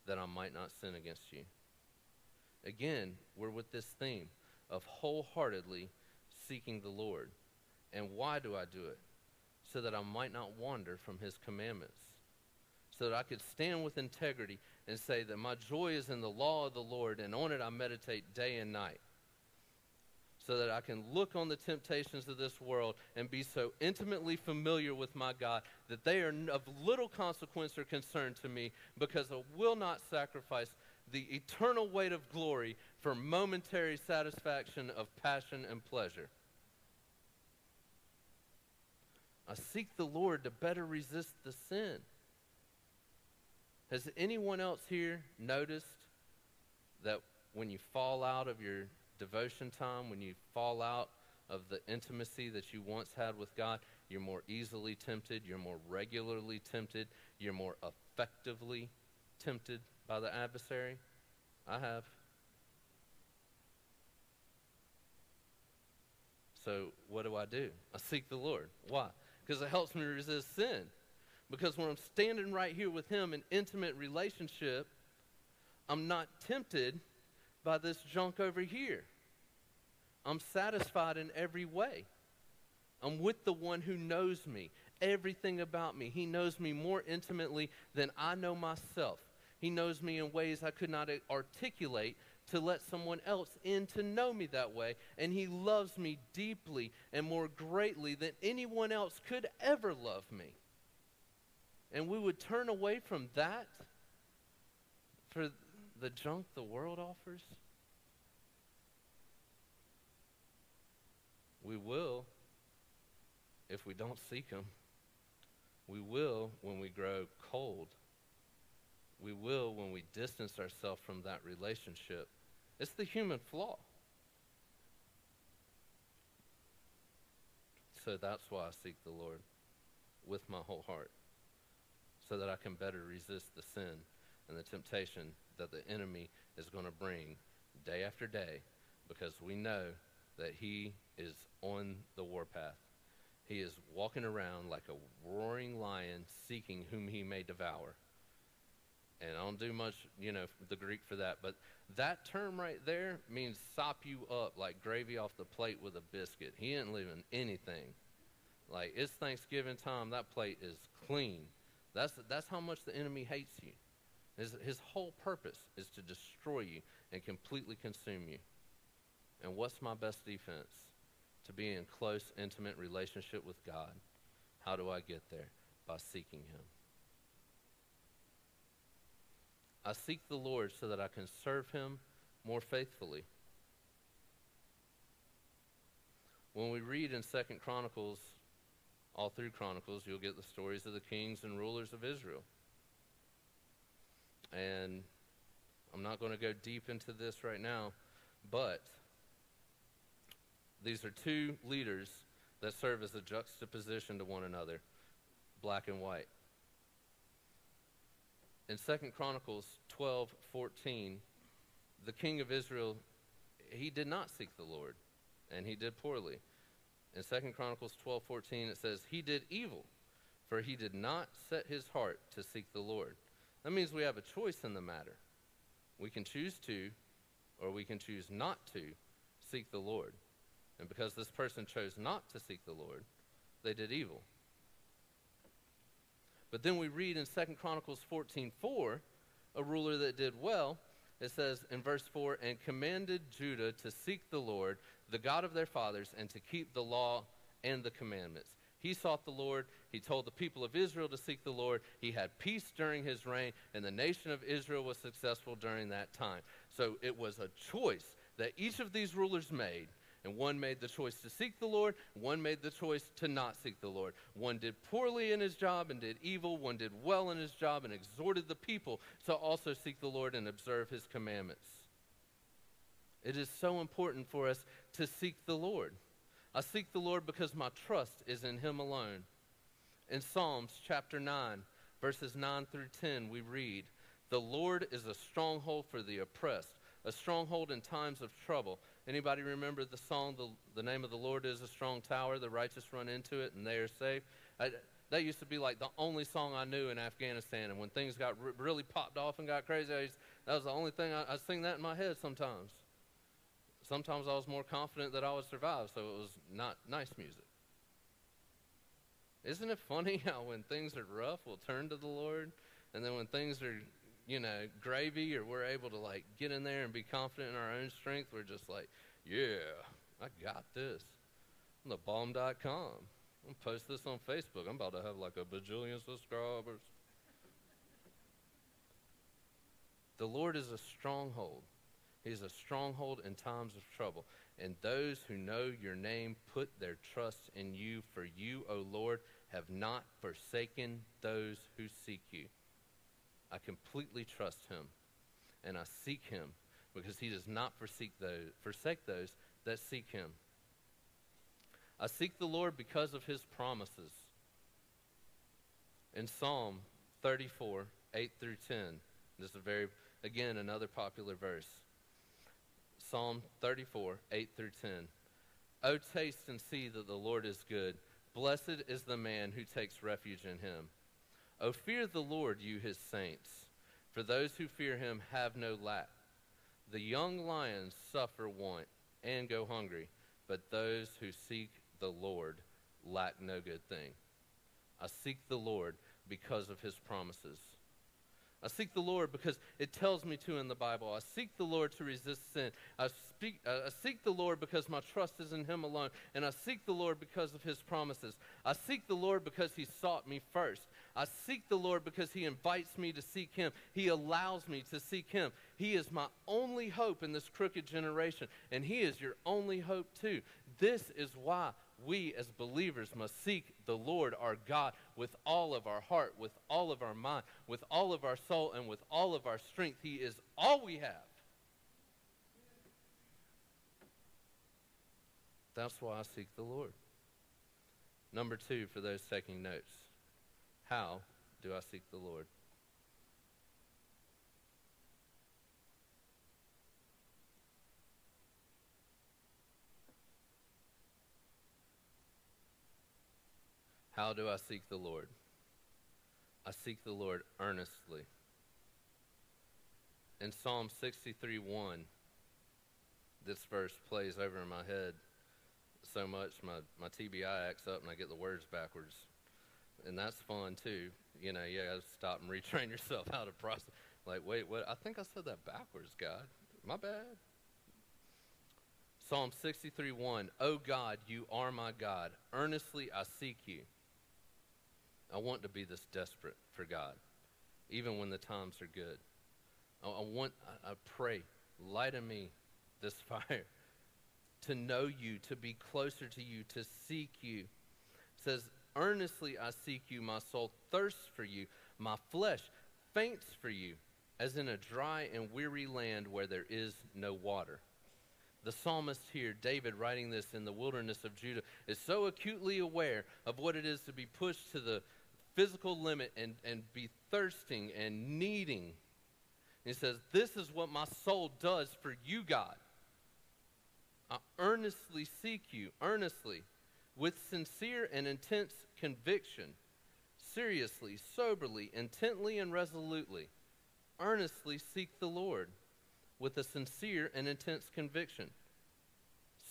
Speaker 6: that I might not sin against you. Again, we're with this theme of wholeheartedly seeking the Lord. And why do I do it? So that I might not wander from his commandments. So that I could stand with integrity and say that my joy is in the law of the Lord, and on it I meditate day and night. So that I can look on the temptations of this world and be so intimately familiar with my God that they are of little consequence or concern to me because I will not sacrifice the eternal weight of glory for momentary satisfaction of passion and pleasure. I seek the Lord to better resist the sin. Has anyone else here noticed that when you fall out of your devotion time, when you fall out of the intimacy that you once had with God, you're more easily tempted, you're more regularly tempted, you're more effectively tempted by the adversary? I have. So what do I do? I seek the Lord. Why? Because it helps me resist sin. Because when I'm standing right here with Him in intimate relationship, I'm not tempted by this junk over here. I'm satisfied in every way. I'm with the one who knows me, everything about me. He knows me more intimately than I know myself. He knows me in ways I could not articulate to let someone else in to know me that way. And He loves me deeply and more greatly than anyone else could ever love me. And we would turn away from that for the junk the world offers? We will if we don't seek Him. We will when we grow cold. We will when we distance ourselves from that relationship. It's the human flaw. So that's why I seek the Lord with my whole heart, so that I can better resist the sin and the temptation that the enemy is going to bring day after day because we know that he is on the warpath. He is walking around like a roaring lion seeking whom he may devour. And I don't do much, you know, the Greek for that, but that term right there means sop you up like gravy off the plate with a biscuit. He ain't leaving anything. Like it's Thanksgiving time, that plate is clean. That's that's how much the enemy hates you. His, his whole purpose is to destroy you and completely consume you. And what's my best defense? To be in close, intimate relationship with God. How do I get there? By seeking Him. I seek the Lord so that I can serve Him more faithfully. When we read in Second Chronicles, all through Chronicles, you'll get the stories of the kings and rulers of Israel. And I'm not going to go deep into this right now, but these are two leaders that serve as a juxtaposition to one another, black and white. In 2 Chronicles 12 14, the king of Israel, he did not seek the Lord, and he did poorly. In 2 Chronicles 12 14, it says, He did evil, for he did not set his heart to seek the Lord. That means we have a choice in the matter. We can choose to, or we can choose not to seek the Lord. And because this person chose not to seek the Lord, they did evil. But then we read in 2 Chronicles 14 4, a ruler that did well. It says in verse 4 and commanded Judah to seek the Lord, the God of their fathers, and to keep the law and the commandments. He sought the Lord. He told the people of Israel to seek the Lord. He had peace during his reign, and the nation of Israel was successful during that time. So it was a choice that each of these rulers made. And one made the choice to seek the Lord, one made the choice to not seek the Lord. One did poorly in his job and did evil, one did well in his job and exhorted the people to also seek the Lord and observe his commandments. It is so important for us to seek the Lord. I seek the Lord because my trust is in him alone. In Psalms chapter 9, verses 9 through 10, we read, The Lord is a stronghold for the oppressed, a stronghold in times of trouble. Anybody remember the song, The, the name of the Lord is a strong tower, the righteous run into it and they are safe? I, that used to be like the only song I knew in Afghanistan. And when things got r- really popped off and got crazy, used, that was the only thing I, I sing that in my head sometimes sometimes I was more confident that I would survive, so it was not nice music. Isn't it funny [laughs] how when things are rough, we'll turn to the Lord, and then when things are, you know, gravy, or we're able to like get in there and be confident in our own strength, we're just like, yeah, I got this. I'm the bomb.com. I'm gonna post this on Facebook. I'm about to have like a bajillion subscribers. The Lord is a stronghold. He is a stronghold in times of trouble. And those who know your name put their trust in you, for you, O Lord, have not forsaken those who seek you. I completely trust him, and I seek him because he does not forsake those, forsake those that seek him. I seek the Lord because of his promises. In Psalm 34, 8 through 10, this is a very, again, another popular verse. Psalm 34, 8 through 10. Oh, taste and see that the Lord is good. Blessed is the man who takes refuge in him. Oh, fear the Lord, you his saints, for those who fear him have no lack. The young lions suffer want and go hungry, but those who seek the Lord lack no good thing. I seek the Lord because of his promises. I seek the Lord because it tells me to in the Bible. I seek the Lord to resist sin. I, speak, I seek the Lord because my trust is in Him alone. And I seek the Lord because of His promises. I seek the Lord because He sought me first. I seek the Lord because He invites me to seek Him. He allows me to seek Him. He is my only hope in this crooked generation. And He is your only hope too. This is why we as believers must seek the Lord our God with all of our heart, with all of our mind, with all of our soul, and with all of our strength. He is all we have. That's why I seek the Lord. Number two, for those taking notes, how do I seek the Lord? How do I seek the Lord? I seek the Lord earnestly. In Psalm 63 1, this verse plays over in my head so much, my, my TBI acts up and I get the words backwards. And that's fun too. You know, you gotta stop and [laughs] retrain yourself how to process. Like, wait, what? I think I said that backwards, God. My bad. Psalm 63 1. Oh God, you are my God. Earnestly I seek you. I want to be this desperate for God, even when the times are good. I, I want, I, I pray, light in me this [laughs] fire to know you, to be closer to you, to seek you. It says, Earnestly I seek you, my soul thirsts for you, my flesh faints for you, as in a dry and weary land where there is no water. The psalmist here, David, writing this in the wilderness of Judah, is so acutely aware of what it is to be pushed to the physical limit and, and be thirsting and needing. He says, This is what my soul does for you, God. I earnestly seek you, earnestly, with sincere and intense conviction, seriously, soberly, intently, and resolutely. Earnestly seek the Lord with a sincere and intense conviction.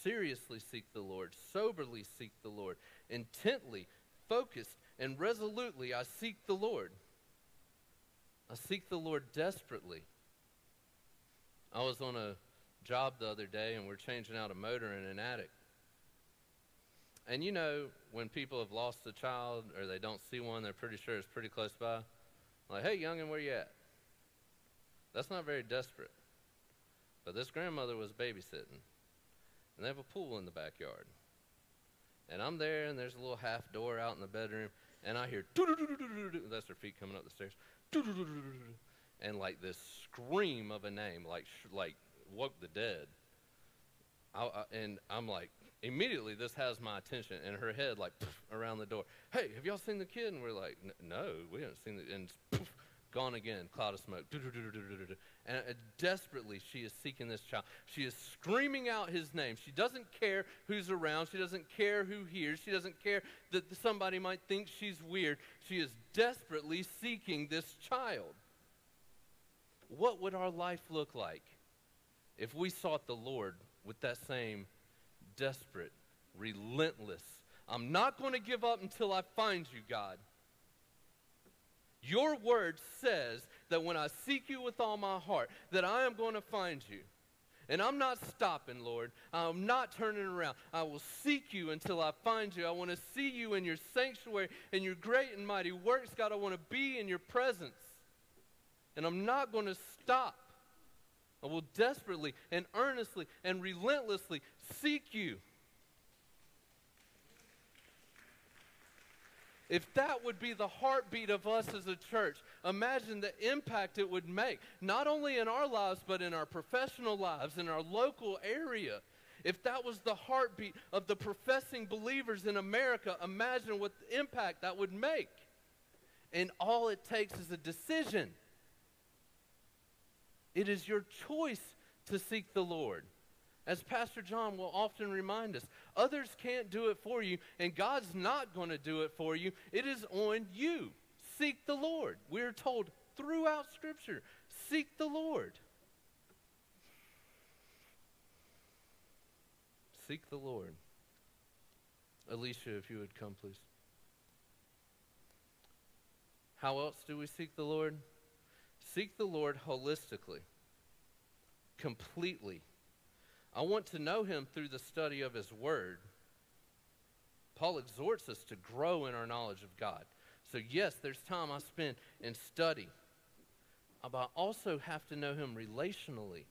Speaker 6: Seriously seek the Lord, soberly seek the Lord, intently, focused, and resolutely I seek the Lord. I seek the Lord desperately. I was on a job the other day and we're changing out a motor in an attic. And you know, when people have lost a child or they don't see one, they're pretty sure it's pretty close by. Like, hey, youngin', where you at? That's not very desperate. But this grandmother was babysitting, and they have a pool in the backyard. And I'm there, and there's a little half door out in the bedroom, and I hear that's her feet coming up the stairs, and like this scream of a name, like like woke the dead. I, I, and I'm like, immediately this has my attention, and her head like around the door. Hey, have y'all seen the kid? And we're like, no, we haven't seen the. And gone again, cloud of smoke. And uh, desperately, she is seeking this child. She is screaming out his name. She doesn't care who's around. She doesn't care who hears. She doesn't care that somebody might think she's weird. She is desperately seeking this child. What would our life look like if we sought the Lord with that same desperate, relentless, I'm not going to give up until I find you, God? Your word says that when I seek you with all my heart, that I am going to find you. And I'm not stopping, Lord. I'm not turning around. I will seek you until I find you. I want to see you in your sanctuary and your great and mighty works, God. I want to be in your presence. And I'm not going to stop. I will desperately and earnestly and relentlessly seek you. If that would be the heartbeat of us as a church, imagine the impact it would make, not only in our lives, but in our professional lives, in our local area. If that was the heartbeat of the professing believers in America, imagine what impact that would make. And all it takes is a decision. It is your choice to seek the Lord. As Pastor John will often remind us, others can't do it for you, and God's not going to do it for you. It is on you. Seek the Lord. We're told throughout Scripture seek the Lord. Seek the Lord. Alicia, if you would come, please. How else do we seek the Lord? Seek the Lord holistically, completely. I want to know Him through the study of His Word. Paul exhorts us to grow in our knowledge of God. So, yes, there's time I spend in study, but I also have to know Him relationally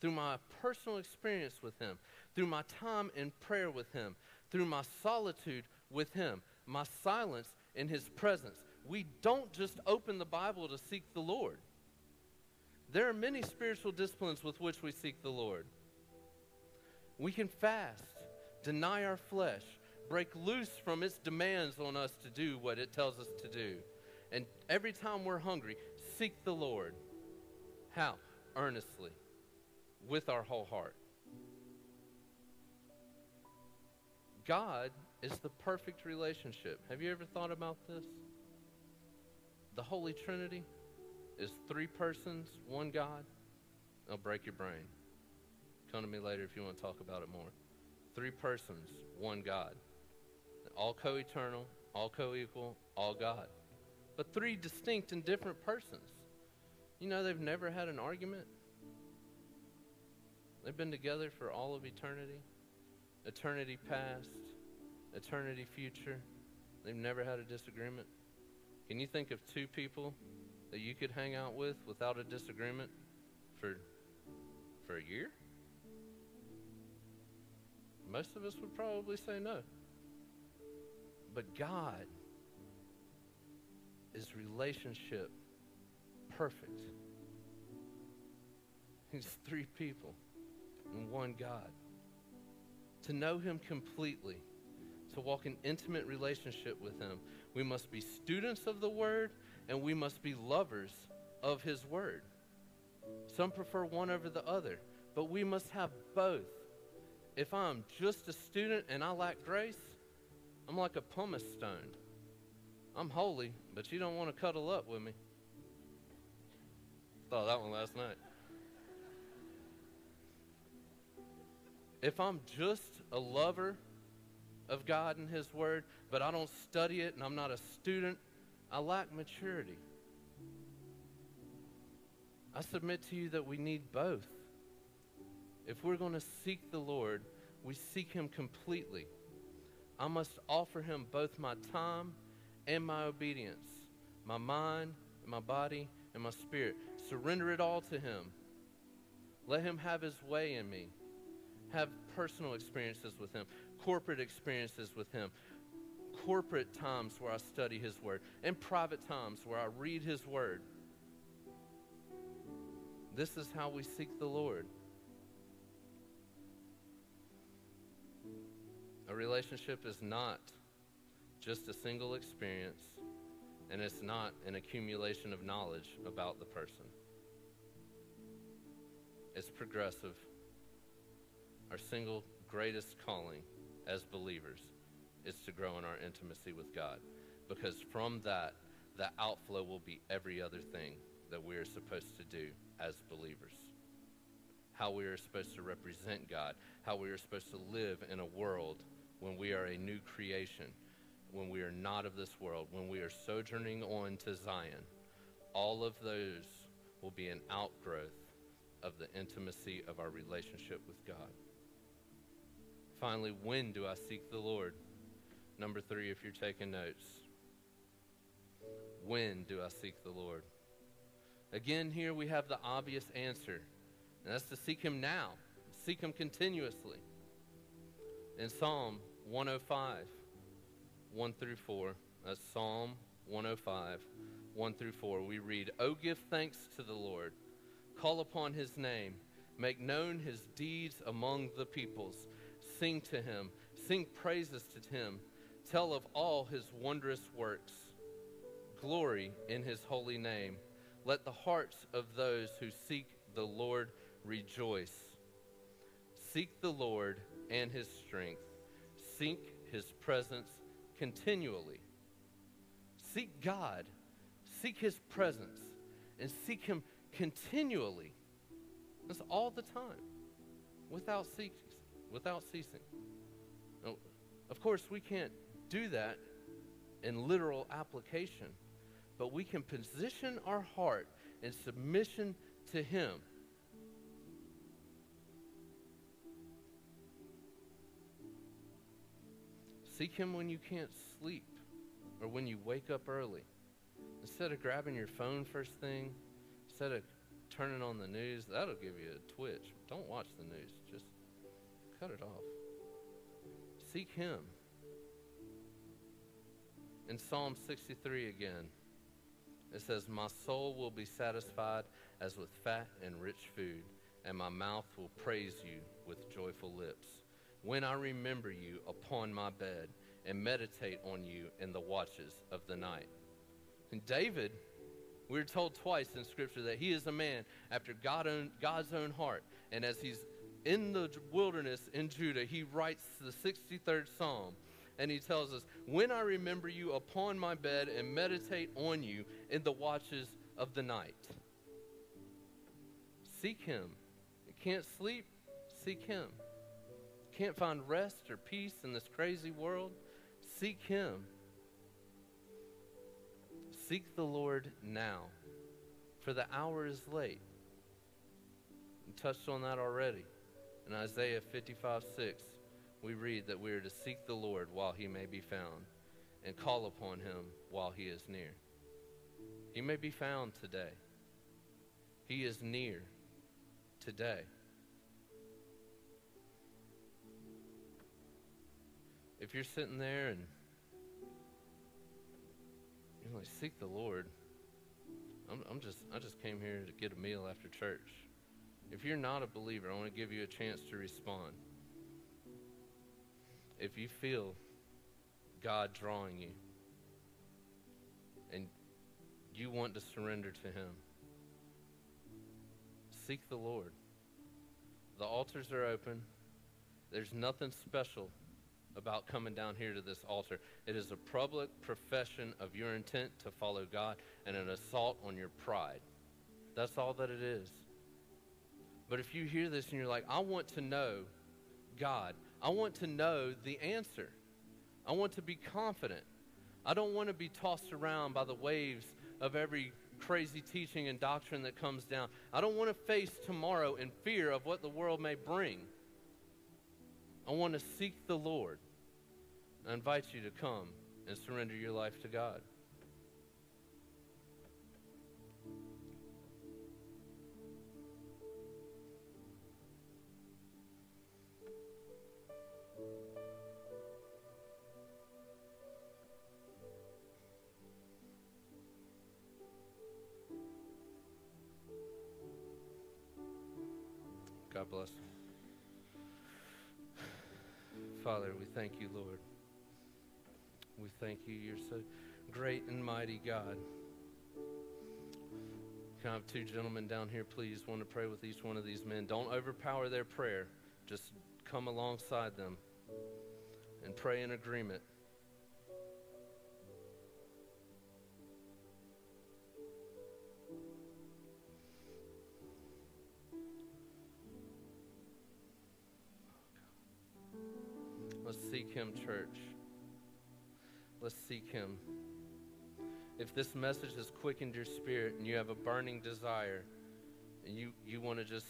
Speaker 6: through my personal experience with Him, through my time in prayer with Him, through my solitude with Him, my silence in His presence. We don't just open the Bible to seek the Lord. There are many spiritual disciplines with which we seek the Lord. We can fast, deny our flesh, break loose from its demands on us to do what it tells us to do. And every time we're hungry, seek the Lord. How? Earnestly, with our whole heart. God is the perfect relationship. Have you ever thought about this? The Holy Trinity is three persons, one God. It'll break your brain. Come to me later if you want to talk about it more. Three persons, one God. All co eternal, all co equal, all God. But three distinct and different persons. You know, they've never had an argument. They've been together for all of eternity, eternity past, eternity future. They've never had a disagreement. Can you think of two people that you could hang out with without a disagreement for for a year? Most of us would probably say no. But God is relationship perfect. He's three people and one God. To know Him completely, to walk in intimate relationship with Him, we must be students of the Word and we must be lovers of His Word. Some prefer one over the other, but we must have both. If I'm just a student and I lack grace, I'm like a pumice stone. I'm holy, but you don't want to cuddle up with me. Thought that one last night. If I'm just a lover of God and His Word, but I don't study it and I'm not a student, I lack maturity. I submit to you that we need both. If we're going to seek the Lord, we seek Him completely. I must offer Him both my time and my obedience, my mind, my body, and my spirit. Surrender it all to Him. Let Him have His way in me. Have personal experiences with Him, corporate experiences with Him, corporate times where I study His Word, and private times where I read His Word. This is how we seek the Lord. A relationship is not just a single experience, and it's not an accumulation of knowledge about the person. It's progressive. Our single greatest calling as believers is to grow in our intimacy with God. Because from that, the outflow will be every other thing that we are supposed to do as believers. How we are supposed to represent God, how we are supposed to live in a world when we are a new creation, when we are not of this world, when we are sojourning on to Zion. All of those will be an outgrowth of the intimacy of our relationship with God. Finally, when do I seek the Lord? Number three, if you're taking notes. When do I seek the Lord? Again, here we have the obvious answer, and that's to seek Him now, seek Him continuously. In Psalm 105, 1 through 4, that's Psalm 105, 1 through 4, we read, Oh, give thanks to the Lord, call upon His name, make known His deeds among the peoples, sing to Him, sing praises to Him, tell of all His wondrous works, glory in His holy name. Let the hearts of those who seek the Lord rejoice. Seek the Lord and his strength. Seek his presence continually. Seek God. Seek his presence. And seek him continually. That's all the time. Without ceasing. Without ceasing. Now, of course, we can't do that in literal application, but we can position our heart in submission to him Seek Him when you can't sleep or when you wake up early. Instead of grabbing your phone first thing, instead of turning on the news, that'll give you a twitch. Don't watch the news, just cut it off. Seek Him. In Psalm 63 again, it says, My soul will be satisfied as with fat and rich food, and my mouth will praise you with joyful lips when I remember you upon my bed and meditate on you in the watches of the night. And David, we're told twice in Scripture that he is a man after God own, God's own heart. And as he's in the wilderness in Judah, he writes the 63rd Psalm. And he tells us, When I remember you upon my bed and meditate on you in the watches of the night. Seek him. Can't sleep? Seek him can't find rest or peace in this crazy world, seek Him. Seek the Lord now, for the hour is late. We touched on that already. In Isaiah 55 6, we read that we are to seek the Lord while He may be found and call upon Him while He is near. He may be found today, He is near today. if you're sitting there and you're like, seek the Lord. I'm, I'm just, I just came here to get a meal after church. If you're not a believer, I want to give you a chance to respond. If you feel God drawing you and you want to surrender to Him, seek the Lord. The altars are open. There's nothing special about coming down here to this altar. It is a public profession of your intent to follow God and an assault on your pride. That's all that it is. But if you hear this and you're like, I want to know God, I want to know the answer, I want to be confident. I don't want to be tossed around by the waves of every crazy teaching and doctrine that comes down. I don't want to face tomorrow in fear of what the world may bring. I want to seek the Lord. I invite you to come and surrender your life to God. God bless. Father, we thank you, Lord. We thank you. You're so great and mighty God. Can I have two gentlemen down here, please? Want to pray with each one of these men. Don't overpower their prayer. Just come alongside them and pray in agreement. Seek Him. If this message has quickened your spirit and you have a burning desire and you, you want to just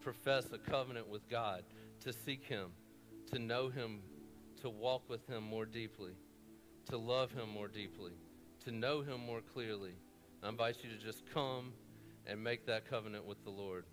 Speaker 6: profess a covenant with God, to seek Him, to know Him, to walk with Him more deeply, to love Him more deeply, to know Him more clearly, I invite you to just come and make that covenant with the Lord.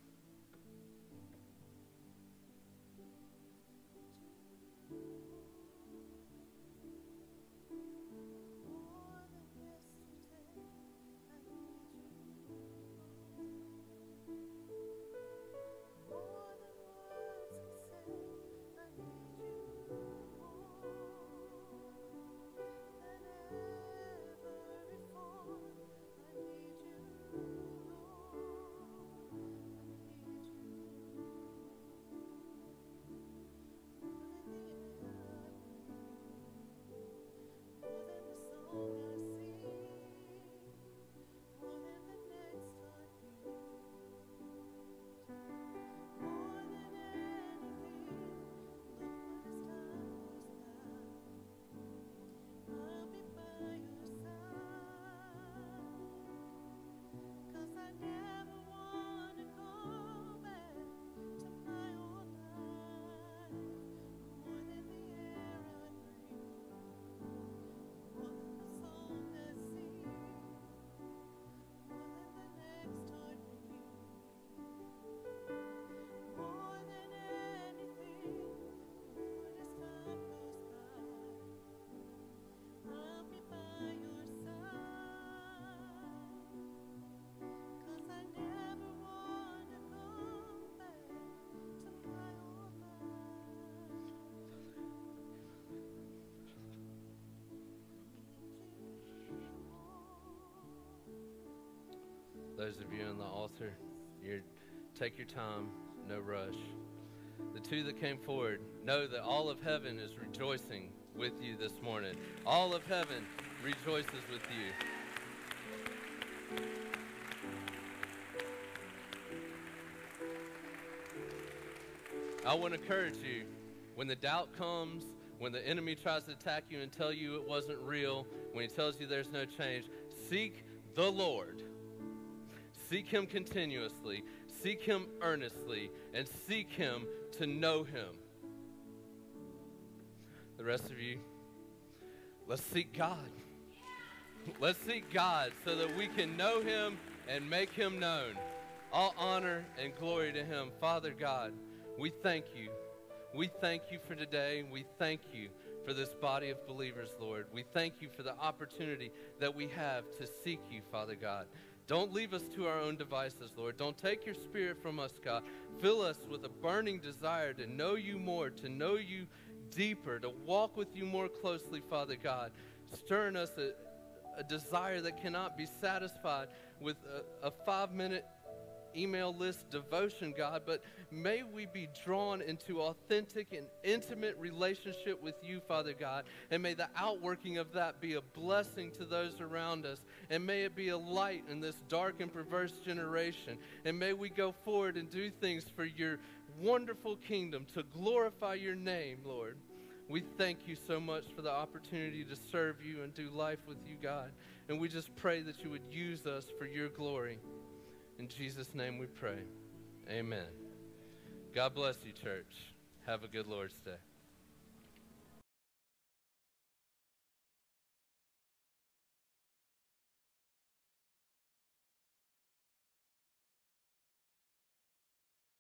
Speaker 6: Those of you on the altar, you take your time, no rush. The two that came forward know that all of heaven is rejoicing with you this morning. All of heaven rejoices with you. I want to encourage you when the doubt comes, when the enemy tries to attack you and tell you it wasn't real, when he tells you there's no change, seek the Lord. Seek him continuously, seek him earnestly, and seek him to know him. The rest of you, let's seek God. Let's seek God so that we can know him and make him known. All honor and glory to him. Father God, we thank you. We thank you for today. We thank you for this body of believers, Lord. We thank you for the opportunity that we have to seek you, Father God. Don't leave us to our own devices, Lord. Don't take your spirit from us, God. Fill us with a burning desire to know you more, to know you deeper, to walk with you more closely, Father God. Stir in us a, a desire that cannot be satisfied with a, a five minute email list devotion, God, but may we be drawn into authentic and intimate relationship with you, Father God. And may the outworking of that be a blessing to those around us. And may it be a light in this dark and perverse generation. And may we go forward and do things for your wonderful kingdom to glorify your name, Lord. We thank you so much for the opportunity to serve you and do life with you, God. And we just pray that you would use us for your glory. In Jesus' name we pray. Amen. God bless you, church. Have a good Lord's Day.